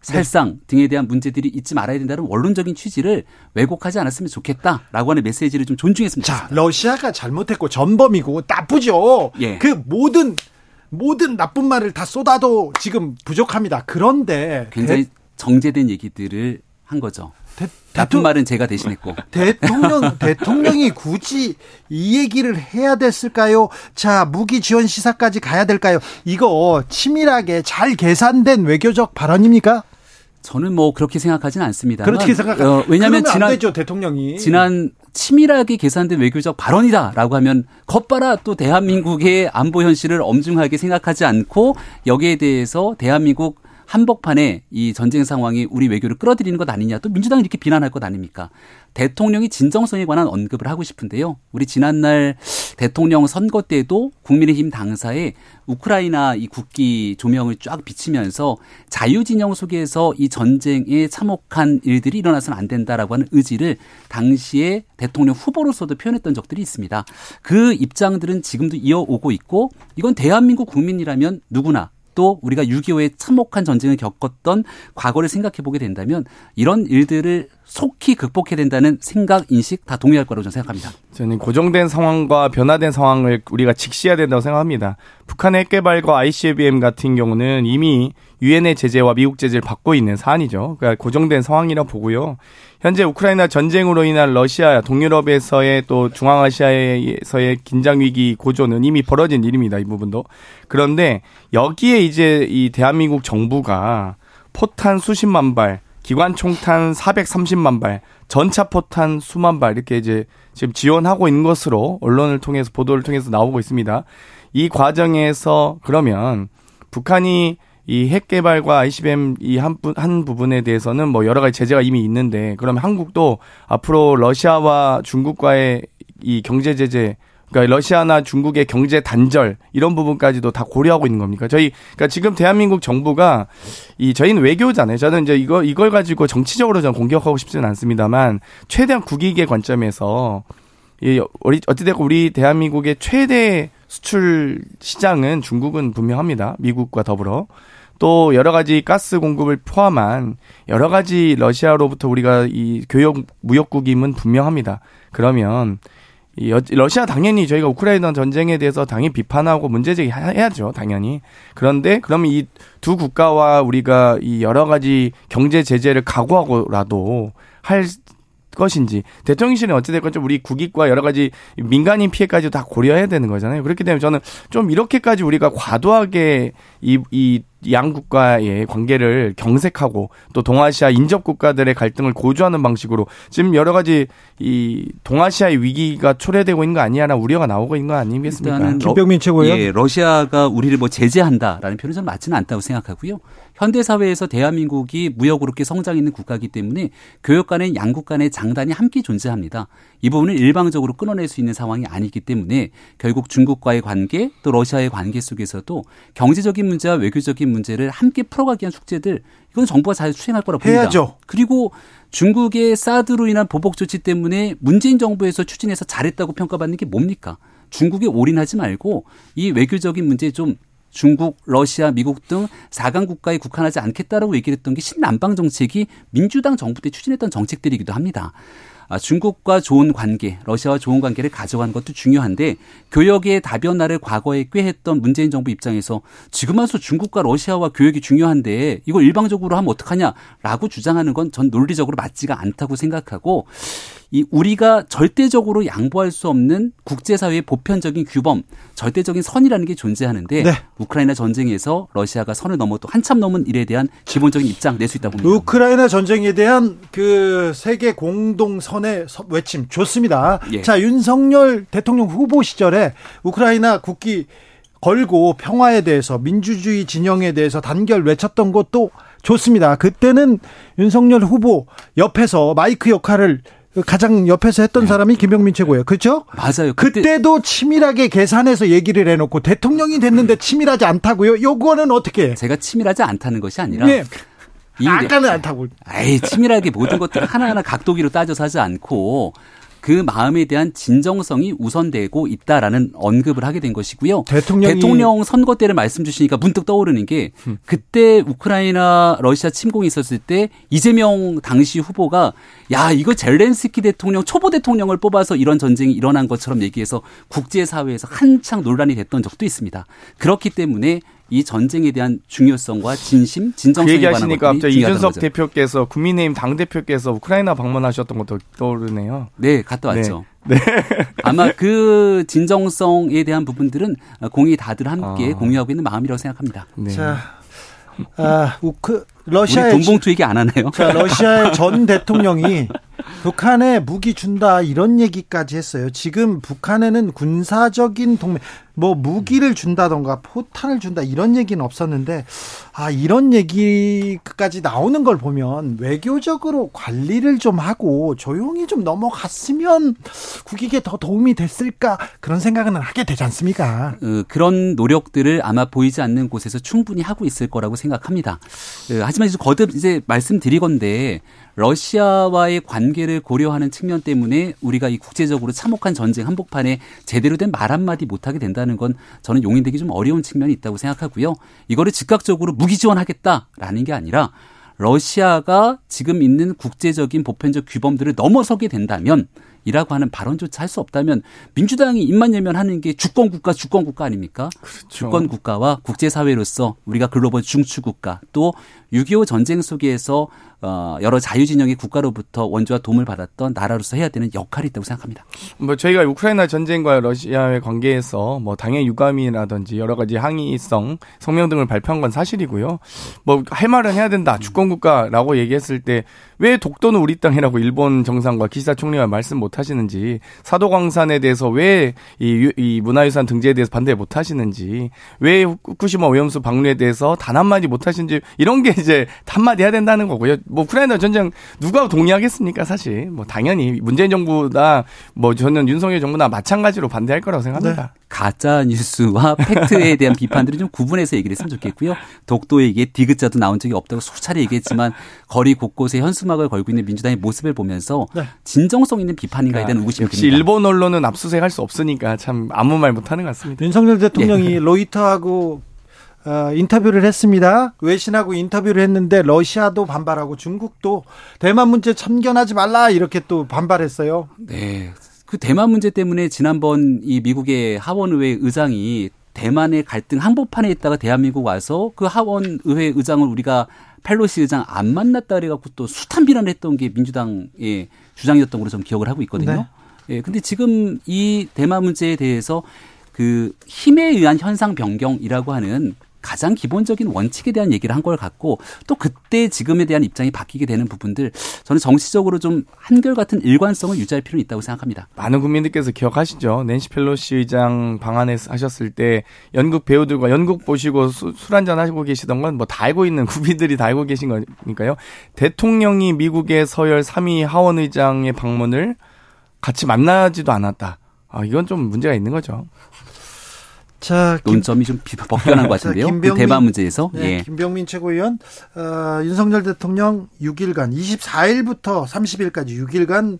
살상 등에 대한 문제들이 있지 말아야 된다는 원론적인 취지를 왜곡하지 않았으면 좋겠다라고 하는 메시지를 좀 존중했으면 자, 좋겠습니다. 러시아가 잘못했고 전범이고 나쁘죠. 예. 그 모든 모든 나쁜 말을 다 쏟아도 지금 부족합니다. 그런데 굉장히 정제된 얘기들을 한 거죠. 대, 나쁜 말은 제가 대신했고. <laughs> 대통령 대통령이 굳이 이 얘기를 해야 됐을까요? 자 무기 지원 시사까지 가야 될까요? 이거 치밀하게 잘 계산된 외교적 발언입니까? 저는 뭐 그렇게 생각하지는 않습니다. 그렇게 생각. 어, 왜냐하면 지난 안 되죠 대통령이. 지난 치밀하게 계산된 외교적 발언이다라고 하면 겉바라 또 대한민국의 안보 현실을 엄중하게 생각하지 않고 여기에 대해서 대한민국 한복판에 이 전쟁 상황이 우리 외교를 끌어들이는 것 아니냐 또 민주당이 이렇게 비난할 것 아닙니까? 대통령이 진정성에 관한 언급을 하고 싶은데요. 우리 지난날 대통령 선거 때도 국민의힘 당사에 우크라이나 이 국기 조명을 쫙 비치면서 자유진영 속에서 이 전쟁에 참혹한 일들이 일어나서는 안 된다라고 하는 의지를 당시에 대통령 후보로서도 표현했던 적들이 있습니다. 그 입장들은 지금도 이어오고 있고 이건 대한민국 국민이라면 누구나 또 우리가 6.25의 참혹한 전쟁을 겪었던 과거를 생각해 보게 된다면 이런 일들을 속히 극복해야 된다는 생각, 인식 다 동의할 거라고 저는 생각합니다. 저는 고정된 상황과 변화된 상황을 우리가 직시해야 된다고 생각합니다. 북한의 핵개발과 ICBM 같은 경우는 이미 유엔의 제재와 미국 제재를 받고 있는 사안이죠. 그러니까 고정된 상황이라 보고요. 현재 우크라이나 전쟁으로 인한 러시아, 동유럽에서의 또 중앙아시아에서의 긴장 위기 고조는 이미 벌어진 일입니다. 이 부분도. 그런데 여기에 이제 이 대한민국 정부가 포탄 수십만 발, 기관 총탄 430만 발, 전차 포탄 수만 발 이렇게 이제 지금 지원하고 있는 것으로 언론을 통해서 보도를 통해서 나오고 있습니다. 이 과정에서 그러면 북한이 이 핵 개발과 ICBM 이한 한 부분에 대해서는 뭐 여러 가지 제재가 이미 있는데 그러면 한국도 앞으로 러시아와 중국과의 이 경제 제재 그러니까 러시아나 중국의 경제 단절 이런 부분까지도 다 고려하고 있는 겁니까? 저희 그러니까 지금 대한민국 정부가 이 저희는 외교잖아요. 저는 이제 이거 이걸 가지고 정치적으로 저는 공격하고 싶지는 않습니다만 최대한 국익의 관점에서 이 어찌됐건 우리 대한민국의 최대 수출 시장은 중국은 분명합니다. 미국과 더불어. 또 여러 가지 가스 공급을 포함한 여러 가지 러시아로부터 우리가 이 교역 무역국임은 분명합니다. 그러면 이 러시아 당연히 저희가 우크라이나 전쟁에 대해서 당연히 비판하고 문제 제기 해야죠, 당연히. 그런데 그러면 이 두 국가와 우리가 이 여러 가지 경제 제재를 각오하고라도 할 것인지 대통령실은 어찌됐건 좀 우리 국익과 여러 가지 민간인 피해까지 다 고려해야 되는 거잖아요. 그렇기 때문에 저는 좀 이렇게까지 우리가 과도하게 이, 이 양국과의 관계를 경색하고 또 동아시아 인접 국가들의 갈등을 고조하는 방식으로 지금 여러 가지 이 동아시아의 위기가 초래되고 있는 거 아니냐나 우려가 나오고 있는 거 아니겠습니까? 김병민 최고요. 예, 러시아가 우리를 뭐 제재한다라는 표현은 좀 맞지는 않다고 생각하고요. 현대 사회에서 대한민국이 무역으로 게 성장 있는 국가이기 때문에 교역 간의 양국 간의 장단이 함께 존재합니다. 이 부분을 일방적으로 끊어낼 수 있는 상황이 아니기 때문에 결국 중국과의 관계 또 러시아의 관계 속에서도 경제적인 문제와 외교적인 문제를 함께 풀어가기 위한 숙제들 이건 정부가 잘 수행할 거라고 봅니다. 해야죠. 그리고 중국의 사드로 인한 보복 조치 때문에 문재인 정부에서 추진해서 잘했다고 평가받는 게 뭡니까? 중국에 올인하지 말고 이 외교적인 문제에 좀 중국, 러시아, 미국 등 4강 국가에 국한하지 않겠다라고 얘기를 했던 게 신남방 정책이 민주당 정부 때 추진했던 정책들이기도 합니다. 아, 중국과 좋은 관계, 러시아와 좋은 관계를 가져가는 것도 중요한데 교역의 다변화를 과거에 꾀했던 문재인 정부 입장에서 지금 와서 중국과 러시아와 교역이 중요한데 이걸 일방적으로 하면 어떡하냐라고 주장하는 건 전 논리적으로 맞지가 않다고 생각하고 이 우리가 절대적으로 양보할 수 없는 국제사회의 보편적인 규범, 절대적인 선이라는 게 존재하는데 네. 우크라이나 전쟁에서 러시아가 선을 넘어 도 한참 넘은 일에 대한 기본적인 입장 낼 수 있다고 봅니다. 우크라이나 전쟁에 대한 그 세계 공동선의 외침 좋습니다. 예. 자 윤석열 대통령 후보 시절에 우크라이나 국기 걸고 평화에 대해서 민주주의 진영에 대해서 단결 외쳤던 것도 좋습니다. 그때는 윤석열 후보 옆에서 마이크 역할을 가장 옆에서 했던 네. 사람이 김병민 최고예요. 그렇죠? 맞아요. 그때 그때 도 치밀하게 계산해서 얘기를 해놓고 대통령이 됐는데 치밀하지 않다고요? 요거는 어떻게? 제가 치밀하지 않다는 것이 아니라 네. 아까는 않다고. 아이 치밀하게 모든 것들을 하나하나 각도기로 따져서 하지 않고 그 마음에 대한 진정성이 우선되고 있다라는 언급을 하게 된 것이고요. 대통령이... 대통령 선거 때를 말씀 주시니까 문득 떠오르는 게 그때 우크라이나 러시아 침공이 있었을 때 이재명 당시 후보가 야 이거 젤렌스키 대통령 초보 대통령을 뽑아서 이런 전쟁이 일어난 것처럼 얘기해서 국제사회에서 한창 논란이 됐던 적도 있습니다. 그렇기 때문에 이 전쟁에 대한 중요성과 진심, 진정성에 그 얘기하시니까 갑자기 이준석 거죠. 대표께서 국민의힘 당 대표께서 우크라이나 방문하셨던 것도 떠오르네요. 네, 갔다 왔죠. 네. 네. <laughs> 아마 그 진정성에 대한 부분들은 공이 다들 함께 아. 공유하고 있는 마음이라고 생각합니다. 네. 자, 아, 우크 러시아의 돈봉투 얘기 안 하나요? 자, 러시아의 전 대통령이 북한에 무기 준다 이런 얘기까지 했어요. 지금 북한에는 군사적인 동맹 뭐 무기를 준다던가 포탄을 준다 이런 얘기는 없었는데 아 이런 얘기까지 나오는 걸 보면 외교적으로 관리를 좀 하고 조용히 좀 넘어갔으면 국익에 더 도움이 됐을까 그런 생각은 하게 되지 않습니까? 어, 그런 노력들을 아마 보이지 않는 곳에서 충분히 하고 있을 거라고 생각합니다. 어, 하지만 이제 거듭 이제 말씀드리건데 러시아와의 관계를 고려하는 측면 때문에 우리가 이 국제적으로 참혹한 전쟁 한복판에 제대로 된 말 한마디 못하게 된다는 건 저는 용인되기 좀 어려운 측면이 있다고 생각하고요. 이거를 즉각적으로 무기 지원하겠다라는 게 아니라 러시아가 지금 있는 국제적인 보편적 규범들을 넘어서게 된다면 이라고 하는 발언조차 할 수 없다면 민주당이 입만 열면 하는 게 주권 국가 주권 국가 아닙니까? 그렇죠. 주권 국가와 국제 사회로서 우리가 글로벌 중추 국가 또 6.25 전쟁 속에서 어 여러 자유 진영의 국가로부터 원조와 도움을 받았던 나라로서 해야 되는 역할이 있다고 생각합니다. 뭐 저희가 우크라이나 전쟁과 러시아의 관계에서 뭐 당의 유감이라든지 여러 가지 항의성 성명 등을 발표한 건 사실이고요. 뭐 할 말은 해야 된다. 주권 국가라고 얘기했을 때 왜 독도는 우리 땅이라고 일본 정상과 기시다 총리가 말씀 못 하시는지 사도광산에 대해서 왜 이 이 문화유산 등재에 대해서 반대 못 하시는지 왜 후쿠시마 오염수 방류에 대해서 단 한마디 못 하시는지 이런 게 이제 한마디 해야 된다는 거고요. 뭐 우크라이나 전쟁 누가 동의하겠습니까? 사실 뭐 당연히 문재인 정부나 뭐 저는 윤석열 정부나 마찬가지로 반대할 거라고 생각합니다. 가짜 뉴스와 팩트에 대한 비판들을 좀 구분해서 얘기를 했으면 좋겠고요. 독도 얘기에 디귿자도 나온 적이 없다고 수차례 얘기했지만 거리 곳곳에 현수막을 걸고 있는 민주당의 모습을 보면서 네. 진정성 있는 비판인가에 대한 의구심이 역시 듭니다. 일본 언론은 압수수색 할 수 없으니까 참 아무 말 못하는 것 같습니다. 윤석열 대통령이 예. 로이터하고 어, 인터뷰를 했습니다. 외신하고 인터뷰를 했는데 러시아도 반발하고 중국도 대만 문제 참견하지 말라 이렇게 또 반발했어요. 네. 그 대만 문제 때문에 지난번 이 미국의 하원의회 의장이 대만의 갈등 한복판에 있다가 대한민국 와서 그 하원의회 의장을 우리가 펠로시 의장 안 만났다 그래갖고 또 숱한 비난을 했던 게 민주당의 주장이었던 걸로 좀 기억을 하고 있거든요. 네. 예, 근데 지금 이 대만 문제에 대해서 그 힘에 의한 현상 변경이라고 하는 가장 기본적인 원칙에 대한 얘기를 한 걸 갖고 또 그때 지금에 대한 입장이 바뀌게 되는 부분들 저는 정치적으로 좀 한결같은 일관성을 유지할 필요는 있다고 생각합니다. 많은 국민들께서 기억하시죠? 낸시 펠로시 의장 방한에 하셨을 때 연극 배우들과 연극 보시고 술 한잔 하시고 계시던 건 뭐 다 알고 있는 <laughs> 국민들이 다 알고 계신 거니까요. 대통령이 미국의 서열 3위 하원 의장의 방문을 같이 만나지도 않았다. 아, 이건 좀 문제가 있는 거죠. 자, 김, 논점이 좀 비- 벗겨난 것 자, 같은데요. 그 김병민- 대만 문제에서 네, 예. 김병민 최고위원 어, 윤석열 대통령 6일간 24일부터 30일까지 6일간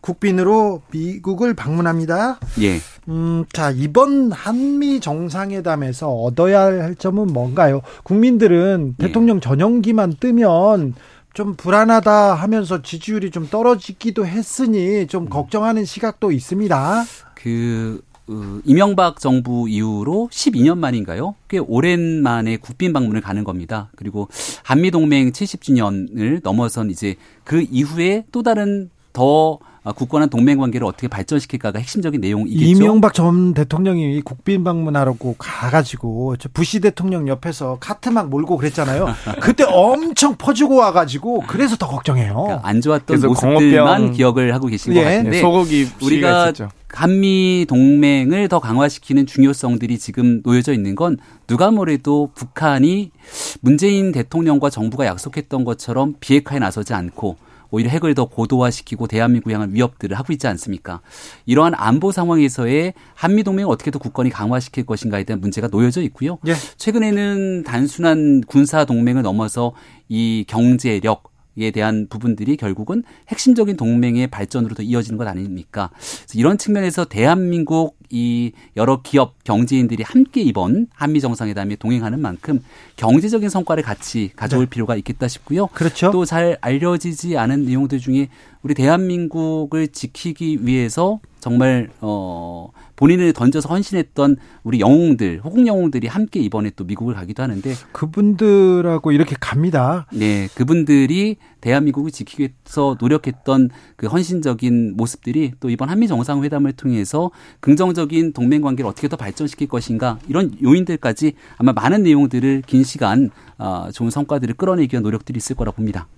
국빈으로 미국을 방문합니다. 예. 음, 자, 이번 한미 정상회담에서 얻어야 할 점은 뭔가요? 국민들은 예. 대통령 전용기만 뜨면 좀 불안하다 하면서 지지율이 좀 떨어지기도 했으니 음. 좀 걱정하는 시각도 있습니다. 그 어, 이명박 정부 이후로 12년 만인가요? 꽤 오랜만에 국빈 방문을 가는 겁니다. 그리고 한미 동맹 70주년을 넘어선 이제 그 이후에 또 다른 더 어, 굳건한 동맹 관계를 어떻게 발전시킬까가 핵심적인 내용이겠죠. 이명박 전 대통령이 국빈 방문하라고 가가지고 저 부시 대통령 옆에서 카트 막 몰고 그랬잖아요. <laughs> 그때 엄청 퍼주고 와가지고 그래서 더 걱정해요. 그러니까 안 좋았던 모습들만 공업병- 기억을 하고 계신 예. 것 같은데 네, 소고기 우리가 우리가 있었죠. 한미 동맹을 더 강화시키는 중요성들이 지금 놓여져 있는 건 누가 뭐래도 북한이 문재인 대통령과 정부가 약속했던 것처럼 비핵화에 나서지 않고 오히려 핵을 더 고도화시키고 대한민국 향한 위협들을 하고 있지 않습니까? 이러한 안보 상황에서의 한미 동맹을 어떻게 더 굳건히 강화시킬 것인가에 대한 문제가 놓여져 있고요. 예. 최근에는 단순한 군사 동맹을 넘어서 이 경제력 에 대한 부분들이 결국은 핵심적인 동맹의 발전으로 더 이어지는 것 아닙니까? 그래서 이런 측면에서 대한민국 이 여러 기업 경제인들이 함께 이번 한미 정상회담에 동행하는 만큼 경제적인 성과를 같이 가져올 네. 필요가 있겠다 싶고요. 그렇죠. 또 잘 알려지지 않은 내용들 중에 우리 대한민국을 지키기 위해서 정말 어 본인을 던져서 헌신했던 우리 영웅들, 호국 영웅들이 함께 이번에 또 미국을 가기도 하는데 그분들하고 이렇게 갑니다. 네, 그분들이 대한민국을 지키기 위해서 노력했던 그 헌신적인 모습들이 또 이번 한미 정상회담을 통해서 긍정적인 동맹 관계를 어떻게 더 발전시킬 것인가 이런 요인들까지 아마 많은 내용들을 긴 시간 어, 좋은 성과들을 끌어내기 위한 노력들이 있을 거라 봅니다.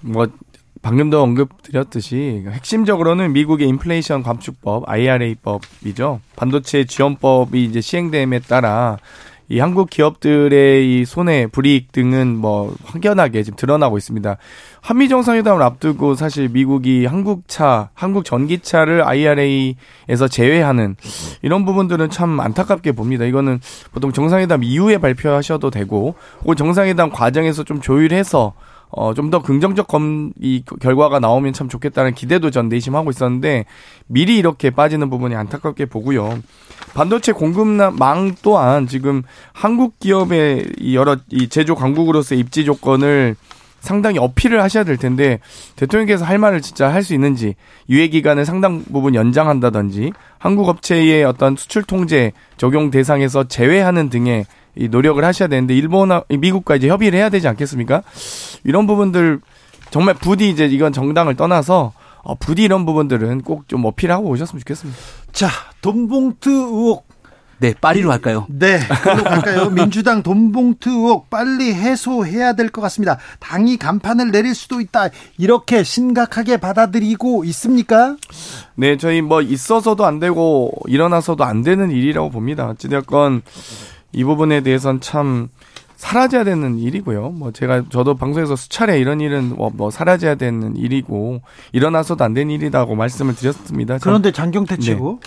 뭐 방금도 언급드렸듯이 핵심적으로는 미국의 인플레이션 감축법 IRA법이죠. 반도체 지원법이 이제 시행됨에 따라 이 한국 기업들의 이 손해 불이익 등은 뭐 확연하게 지금 드러나고 있습니다. 한미 정상회담을 앞두고 사실 미국이 한국차, 한국 전기차를 IRA에서 제외하는 이런 부분들은 참 안타깝게 봅니다. 이거는 보통 정상회담 이후에 발표하셔도 되고 혹은 정상회담 과정에서 좀 조율해서 어, 좀 더 긍정적 검, 이 결과가 나오면 참 좋겠다는 기대도 전 내심하고 있었는데 미리 이렇게 빠지는 부분이 안타깝게 보고요. 반도체 공급망 또한 지금 한국 기업의 이 여러 이 제조 강국으로서 입지 조건을 상당히 어필을 하셔야 될 텐데 대통령께서 할 말을 진짜 할 수 있는지 유예 기간을 상당 부분 연장한다든지 한국 업체의 어떤 수출 통제 적용 대상에서 제외하는 등의 이 노력을 하셔야 되는데 일본 미국과 이제 협의를 해야 되지 않겠습니까? 이런 부분들 정말 부디 이제 이건 정당을 떠나서 어, 부디 이런 부분들은 꼭 좀 어필하고 오셨으면 좋겠습니다. 자, 돈봉투 의혹 네, 파리로 할까요? 네, 그로 갈까요? <laughs> 민주당 돈봉투 의혹 빨리 해소해야 될 것 같습니다. 당이 간판을 내릴 수도 있다. 이렇게 심각하게 받아들이고 있습니까? 네, 저희 뭐 있어서도 안 되고 일어나서도 안 되는 일이라고 봅니다. 어찌됐건 이 부분에 대해서는 참 사라져야 되는 일이고요. 뭐 제가 저도 방송에서 수차례 이런 일은 뭐, 뭐 사라져야 되는 일이고 일어나서도 안 되는 일이라고 말씀을 드렸습니다. 그런데 장경태 치고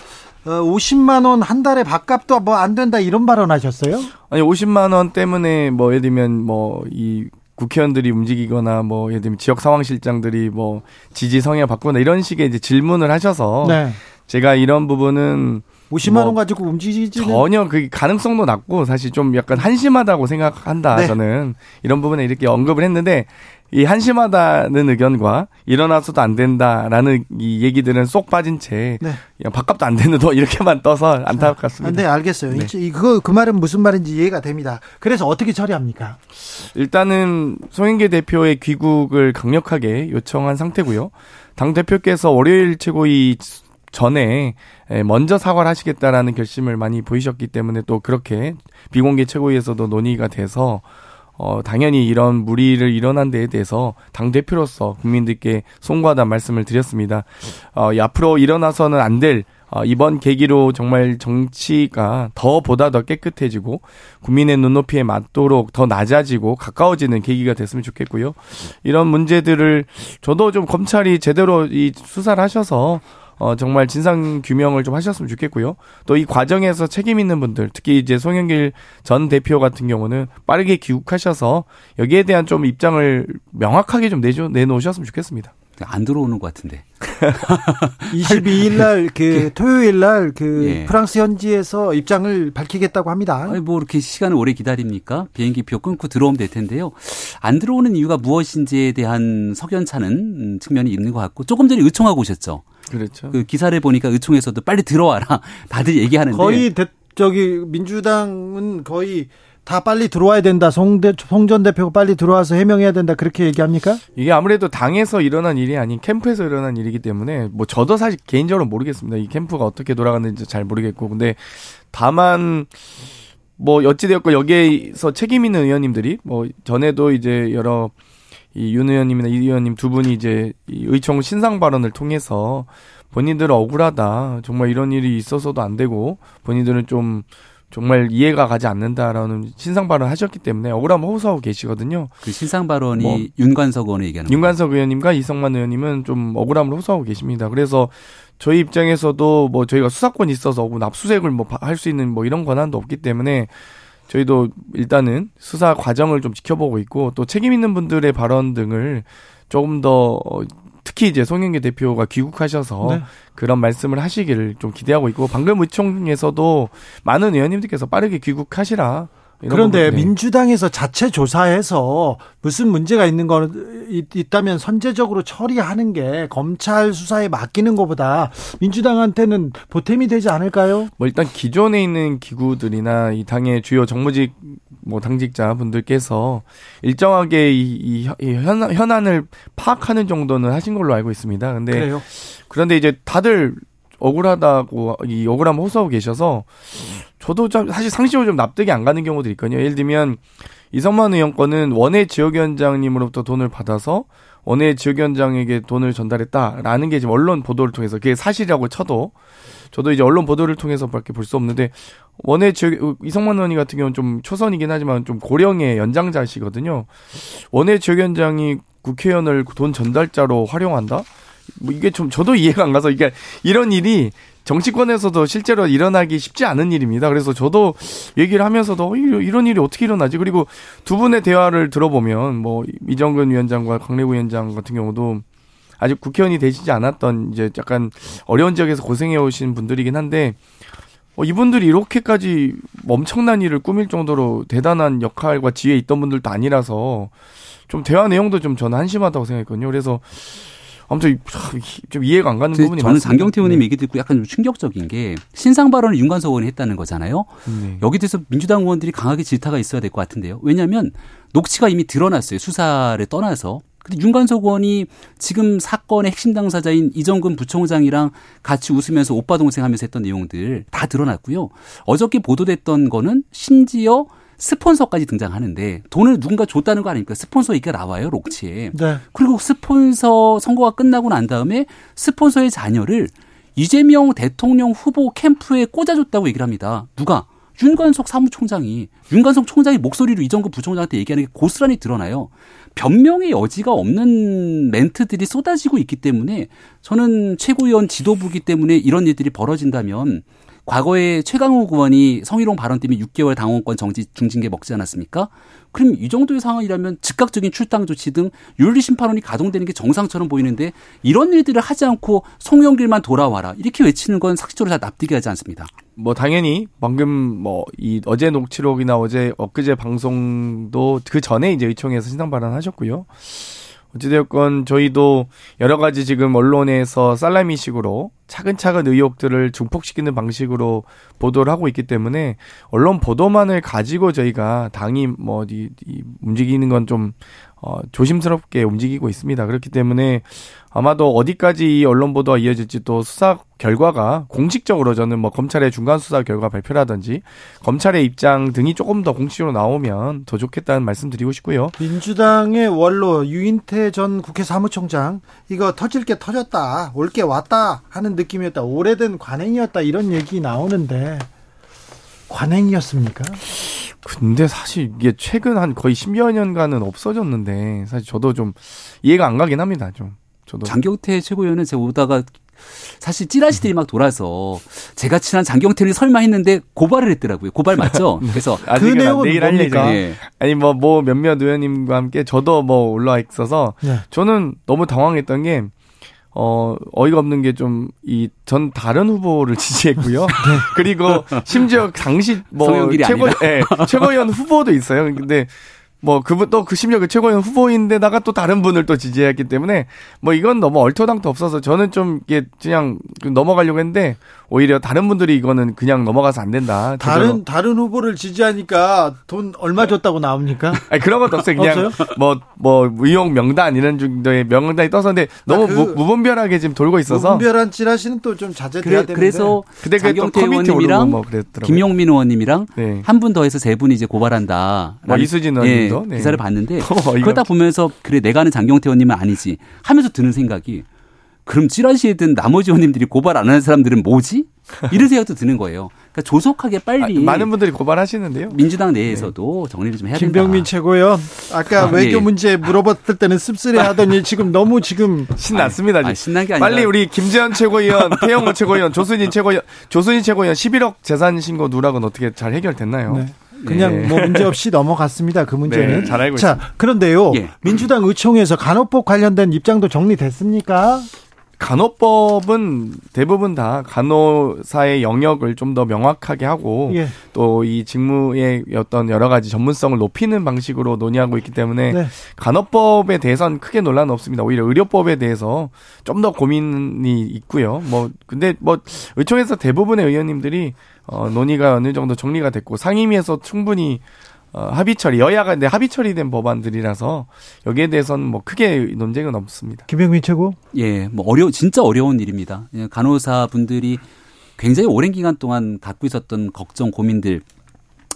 네. 어, 50만 원 한 달에 밥값도 뭐 안 된다 이런 발언 하셨어요? 아니 50만 원 때문에 뭐 예를 들면 뭐이 국회의원들이 움직이거나 뭐 예를 들면 지역 상황 실장들이 뭐 지지 성향 바꾸나 이런 식의 이제 질문을 하셔서 네. 제가 이런 부분은 50만 뭐 원 가지고 움직이지 전혀 그 가능성도 낮고 사실 좀 약간 한심하다고 생각한다 네. 저는 이런 부분에 이렇게 언급을 했는데 이 한심하다는 의견과 일어나서도 안 된다라는 이 얘기들은 쏙 빠진 채 네. 밥값도 안 되는 너 이렇게만 떠서 안타깝습니다. 네, 알겠어요. 네. 그거 그 말은 무슨 말인지 이해가 됩니다. 그래서 어떻게 처리합니까? 일단은 송영계 대표의 귀국을 강력하게 요청한 상태고요. 당 대표께서 월요일 최고위 전에 먼저 사과를 하시겠다라는 결심을 많이 보이셨기 때문에 또 그렇게 비공개 최고위에서도 논의가 돼서 어, 당연히 이런 무리를 일어난 데에 대해서 당대표로서 국민들께 송구하다 말씀을 드렸습니다. 어, 앞으로 일어나서는 안 될, 어, 이번 계기로 정말 정치가 더 보다 더 깨끗해지고 국민의 눈높이에 맞도록 더 낮아지고 가까워지는 계기가 됐으면 좋겠고요. 이런 문제들을 저도 좀 검찰이 제대로 이 수사를 하셔서 어, 정말 진상 규명을 좀 하셨으면 좋겠고요. 또 이 과정에서 책임 있는 분들, 특히 이제 송영길 전 대표 같은 경우는 빠르게 귀국하셔서 여기에 대한 좀 입장을 명확하게 좀 내줘, 내놓으셨으면 좋겠습니다. 안 들어오는 것 같은데. <laughs> 22일 날, 그, 토요일 날, 그, 예. 프랑스 현지에서 입장을 밝히겠다고 합니다. 아니, 뭐, 이렇게 시간을 오래 기다립니까? 비행기 표 끊고 들어오면 될 텐데요. 안 들어오는 이유가 무엇인지에 대한 석연찮은 측면이 있는 것 같고, 조금 전에 의총하고 오셨죠. 그렇죠. 그 기사를 보니까 의총에서도 빨리 들어와라. <laughs> 다들 얘기하는데. 거의 대, 저기 민주당은 거의 다 빨리 들어와야 된다. 송대, 송전 대표가 빨리 들어와서 해명해야 된다. 그렇게 얘기합니까? 이게 아무래도 당에서 일어난 일이 아닌 캠프에서 일어난 일이기 때문에 뭐 저도 사실 개인적으로 모르겠습니다. 이 캠프가 어떻게 돌아가는지 잘 모르겠고. 근데 다만 뭐 어찌되었고 여기에서 책임 있는 의원님들이 뭐 전에도 이제 여러 이윤 의원님이나 이 의원님 두 분이 이제 이 의총 신상 발언을 통해서 본인들은 억울하다. 정말 이런 일이 있어서도 안 되고 본인들은 좀 정말 이해가 가지 않는다라는 신상 발언 하셨기 때문에 억울함 호소하고 계시거든요. 그 신상 발언이 뭐, 윤관석 의원을 얘기하는 윤관석 의원님과 이성만 의원님은 좀 억울함을 호소하고 계십니다. 그래서 저희 입장에서도 뭐 저희가 수사권이 있어서 뭐 납수색을 뭐 할 수 있는 뭐 이런 권한도 없기 때문에 저희도 일단은 수사 과정을 좀 지켜보고 있고 또 책임 있는 분들의 발언 등을 조금 더 특히 이제 송영기 대표가 귀국하셔서 네. 그런 말씀을 하시기를 좀 기대하고 있고 방금 의총에서도 많은 의원님들께서 빠르게 귀국하시라 그런데 네. 민주당에서 자체 조사해서 무슨 문제가 있는 거 있다면 선제적으로 처리하는 게 검찰 수사에 맡기는 것보다 민주당한테는 보탬이 되지 않을까요? 뭐 일단 기존에 있는 기구들이나 이 당의 주요 정무직 뭐 당직자 분들께서 일정하게 이, 이, 이 현, 현안을 파악하는 정도는 하신 걸로 알고 있습니다. 근데 그래요? 그런데 이제 다들 억울하다고 이 억울함 호소하고 계셔서 저도 좀 사실 상식으로 좀 납득이 안 가는 경우도 있거든요. 예를 들면 이성만 의원 건은 원외 지역위원장님으로부터 돈을 받아서 원외 지역위원장에게 돈을 전달했다라는 게 지금 언론 보도를 통해서 그게 사실이라고 쳐도 저도 이제 언론 보도를 통해서밖에 볼 수 없는데 원외 지역 이성만 의원이 같은 경우는 좀 초선이긴 하지만 좀 고령의 연장자시거든요. 원외 지역위원장이 국회의원을 돈 전달자로 활용한다? 뭐 이게 좀 저도 이해가 안 가서 이게 이런 일이 정치권에서도 실제로 일어나기 쉽지 않은 일입니다. 그래서 저도 얘기를 하면서도 어, 이런 일이 어떻게 일어나지? 그리고 두 분의 대화를 들어보면 뭐 이정근 위원장과 강래구 위원장 같은 경우도 아직 국회의원이 되시지 않았던 이제 약간 어려운 지역에서 고생해 오신 분들이긴 한데 어, 이분들이 이렇게까지 엄청난 일을 꾸밀 정도로 대단한 역할과 지혜에 있던 분들도 아니라서 좀 대화 내용도 좀 저는 한심하다고 생각했거든요. 그래서 아무튼 좀 이해가 안 가는 부분이 저는 많습니다. 장경태 의원님 네. 얘기 듣고 약간 좀 충격적인 게 신상 발언을 윤관석 의원이 했다는 거잖아요. 네. 여기 대해서 민주당 의원들이 강하게 질타가 있어야 될 것 같은데요. 왜냐하면 녹취가 이미 드러났어요. 수사를 떠나서. 근데 윤관석 의원이 지금 사건의 핵심 당사자인 이정근 부총장이랑 같이 웃으면서 오빠 동생 하면서 했던 내용들 다 드러났고요. 어저께 보도됐던 거는 심지어 스폰서까지 등장하는데 돈을 누군가 줬다는 거 아닙니까? 스폰서 얘기가 나와요, 록치에. 네. 그리고 스폰서 선거가 끝나고 난 다음에 스폰서의 자녀를 이재명 대통령 후보 캠프에 꽂아줬다고 얘기를 합니다. 누가? 윤관석 사무총장이 윤관석 총장이 목소리로 이정근 부총장한테 얘기하는 게 고스란히 드러나요. 변명의 여지가 없는 멘트들이 쏟아지고 있기 때문에 저는 최고위원 지도부기 때문에 이런 일들이 벌어진다면 과거에 최강욱 의원이 성희롱 발언 때문에 6개월 당원권 정지 중징계 먹지 않았습니까? 그럼 이 정도의 상황이라면 즉각적인 출당 조치 등 윤리 심판원이 가동되는 게 정상처럼 보이는데 이런 일들을 하지 않고 송영길만 돌아와라 이렇게 외치는 건 상식적으로 다 납득이 하지 않습니다. 뭐 당연히 방금 뭐 이 어제 녹취록이나 어제 엊그제 방송도 그 전에 이제 의총에서 신상 발언하셨고요. 어찌되었건 저희도 여러 가지 지금 언론에서 살라미식으로 차근차근 의혹들을 증폭시키는 방식으로 보도를 하고 있기 때문에 언론 보도만을 가지고 저희가 당이 뭐 어디 이 움직이는 건 좀 어, 조심스럽게 움직이고 있습니다. 그렇기 때문에 아마도 어디까지 이 언론 보도가 이어질지 또 수사 결과가 공식적으로 저는 뭐 검찰의 중간 수사 결과 발표라든지 검찰의 입장 등이 조금 더 공식적으로 나오면 더 좋겠다는 말씀 드리고 싶고요. 민주당의 원로 유인태 전 국회 사무총장 이거 터질 게 터졌다 올 게 왔다 하는 느낌이었다 오래된 관행이었다 이런 얘기 나오는데 관행이었습니까? 근데 사실 이게 최근 한 거의 10여 년간은 없어졌는데 사실 저도 좀 이해가 안 가긴 합니다. 좀 저도 장경태 최고위원은 제가 오다가 사실 찌라시들이 막 돌아서 제가 친한 장경태를 설마 했는데 고발을 했더라고요. 고발 맞죠? <laughs> 그래서 그 내용은 내일 할 뭡니까? 예. 아니 뭐뭐 몇몇 의원님과 함께 저도 뭐 올라와 있어서 네. 저는 너무 당황했던 게 어, 어이가 없는 게 좀, 이, 전 다른 후보를 <laughs> 지지했고요. 그리고 심지어 당시 뭐, 최고. 예, 최고위원 후보도 있어요. 근데 뭐, 그분 또 그 심지어 그 최고위원 후보인데다가 또 다른 분을 또 지지했기 때문에 뭐 이건 너무 얼토당토 없어서 저는 좀 이게 그냥 넘어가려고 했는데 오히려 다른 분들이 이거는 그냥 넘어가서 안 된다. 다른 다른 후보를 지지하니까 돈 얼마 줬다고 나옵니까? <laughs> 아니 그런 것도 없어요. 그냥 뭐뭐 의혹 명단 이런 정도의 명단이 떠서는데 너무 그 무, 무분별하게 지금 돌고 있어서 무분별한 찌라시는 또 좀 자제돼야 그래, 되는데 그래서 근데 또 장경태 의원님이랑 뭐 그랬더라고요. 김용민 의원님이랑 네. 한분 더 해서 세 분이 이제 고발한다. 뭐 이수진 의원님도? 예, 네. 기사를 봤는데 <laughs> 어이가 그러다 보면서 그래 내가 아는 장경태 의원님은 아니지 하면서 드는 생각이 그럼 찌라시에든 나머지 의원님들이 고발 안 하는 사람들은 뭐지? 이런 생각도 드는 거예요. 그러니까 조속하게 빨리 아, 많은 분들이 고발하시는데요. 민주당 내에서도 정리를 좀 해야 된다. 김병민 최고위원 아까 아, 외교 예. 문제 물어봤을 때는 씁쓸해하더니 지금 너무 지금 신났습니다. 아, 신난 게 아니라 빨리 우리 김재현 최고위원, <laughs> 태영호 최고위원, 조순인 최고위원, 조순인 최고위원 11억 재산 신고 누락은 어떻게 잘 해결됐나요? 네. 그냥 네. 뭐 문제 없이 넘어갔습니다. 그 문제는. 네, 잘 알고 자, 그런데요. 예. 민주당 의총에서 간호법 관련된 입장도 정리됐습니까? 간호법은 대부분 다 간호사의 영역을 좀 더 명확하게 하고 예. 또이 직무의 어떤 여러 가지 전문성을 높이는 방식으로 논의하고 있기 때문에 네. 간호법에 대해서는 크게 논란은 없습니다. 오히려 의료법에 대해서 좀 더 고민이 있고요. 뭐 근데 뭐 의총에서 대부분의 의원님들이 어 논의가 어느 정도 정리가 됐고 상임위에서 충분히 어 합의 처리 여야가 근데 합의 처리된 법안들이라서 여기에 대해서는 뭐 크게 논쟁은 없습니다. 김병민 최고. 예, 뭐 어려 진짜 어려운 일입니다. 예, 간호사 분들이 굉장히 오랜 기간 동안 갖고 있었던 걱정, 고민들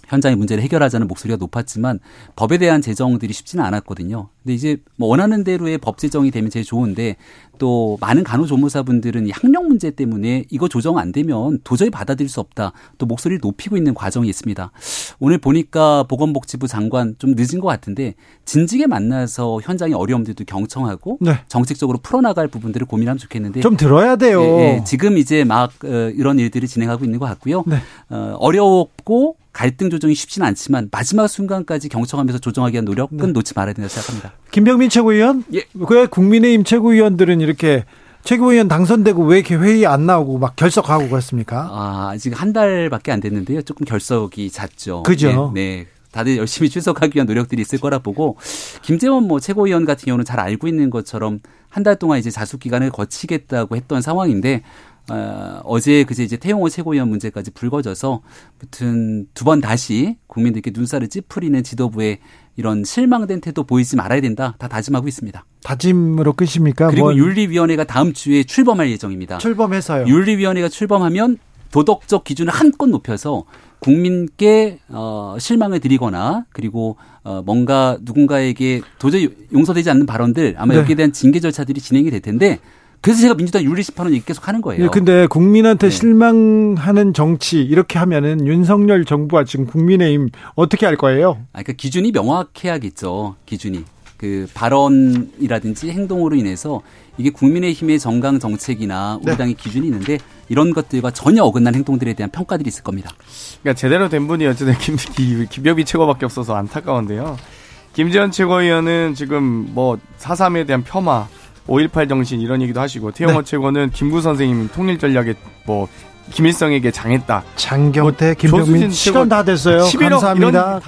현장의 문제를 해결하자는 목소리가 높았지만 법에 대한 제정들이 쉽지는 않았거든요. 근데 이제 뭐 원하는 대로의 법 제정이 되면 제일 좋은데 또 많은 간호조무사분들은 이 학력 문제 때문에 이거 조정 안 되면 도저히 받아들일 수 없다. 또 목소리를 높이고 있는 과정이 있습니다. 오늘 보니까 보건복지부 장관 좀 늦은 것 같은데 진지게 만나서 현장의 어려움들도 경청하고 네. 정책적으로 풀어나갈 부분들을 고민하면 좋겠는데 좀 들어야 돼요. 예, 예, 지금 이제 막 어, 이런 일들이 진행하고 있는 것 같고요. 네. 어, 어렵고 갈등 조정이 쉽지는 않지만 마지막 순간까지 경청하면서 조정하기 위한 노력은 네. 놓지 말아야 된다고 생각합니다. 김병민 최고위원. 예. 왜 국민의힘 최고위원들은 이렇게 최고위원 당선되고 왜 이렇게 회의 안 나오고 막 결석하고 그랬습니까? 아, 지금 한 달밖에 안 됐는데요. 조금 결석이 잦죠. 그죠. 네. 네. 다들 열심히 출석하기 위한 노력들이 있을 거라 보고 김재원 뭐 최고위원 같은 경우는 잘 알고 있는 것처럼 한 달 동안 이제 자숙 기간을 거치겠다고 했던 상황인데 어, 어제 그제 이제 태용호 최고위원 문제까지 불거져서 무튼 두 번 다시 국민들께 눈살을 찌푸리는 지도부의 이런 실망된 태도 보이지 말아야 된다. 다 다짐하고 있습니다. 다짐으로 끝입니까? 그리고 뭐 윤리위원회가 다음 주에 출범할 예정입니다. 출범해서요. 윤리위원회가 출범하면 도덕적 기준을 한껏 높여서 국민께 어 실망을 드리거나 그리고 어 뭔가 누군가에게 도저히 용서되지 않는 발언들 아마 네. 여기에 대한 징계 절차들이 진행이 될 텐데 그래서 제가 민주당 윤리 심판원 얘기 계속 하는 거예요. 예, 근데 국민한테 네. 실망하는 정치 이렇게 하면은 윤석열 정부와 지금 국민의힘 어떻게 할 거예요? 아, 그러니까 기준이 명확해야겠죠. 기준이. 그 발언이라든지 행동으로 인해서 이게 국민의힘의 정강 정책이나 우리 네. 당의 기준이 있는데 이런 것들과 전혀 어긋난 행동들에 대한 평가들이 있을 겁니다. 그러니까 제대로 된 분이 어쨌든 김, 김, 김병비 최고밖에 없어서 안타까운데요. 김재현 최고위원은 지금 뭐 4.3에 대한 폄하, 5.18 정신 이런 얘기도 하시고 태영호 네. 최고는 김구 선생님 통일 전략에 뭐 김일성에게 장했다. 장경태, 뭐 김병민 시간 다 됐어요. 11억 감사합니다.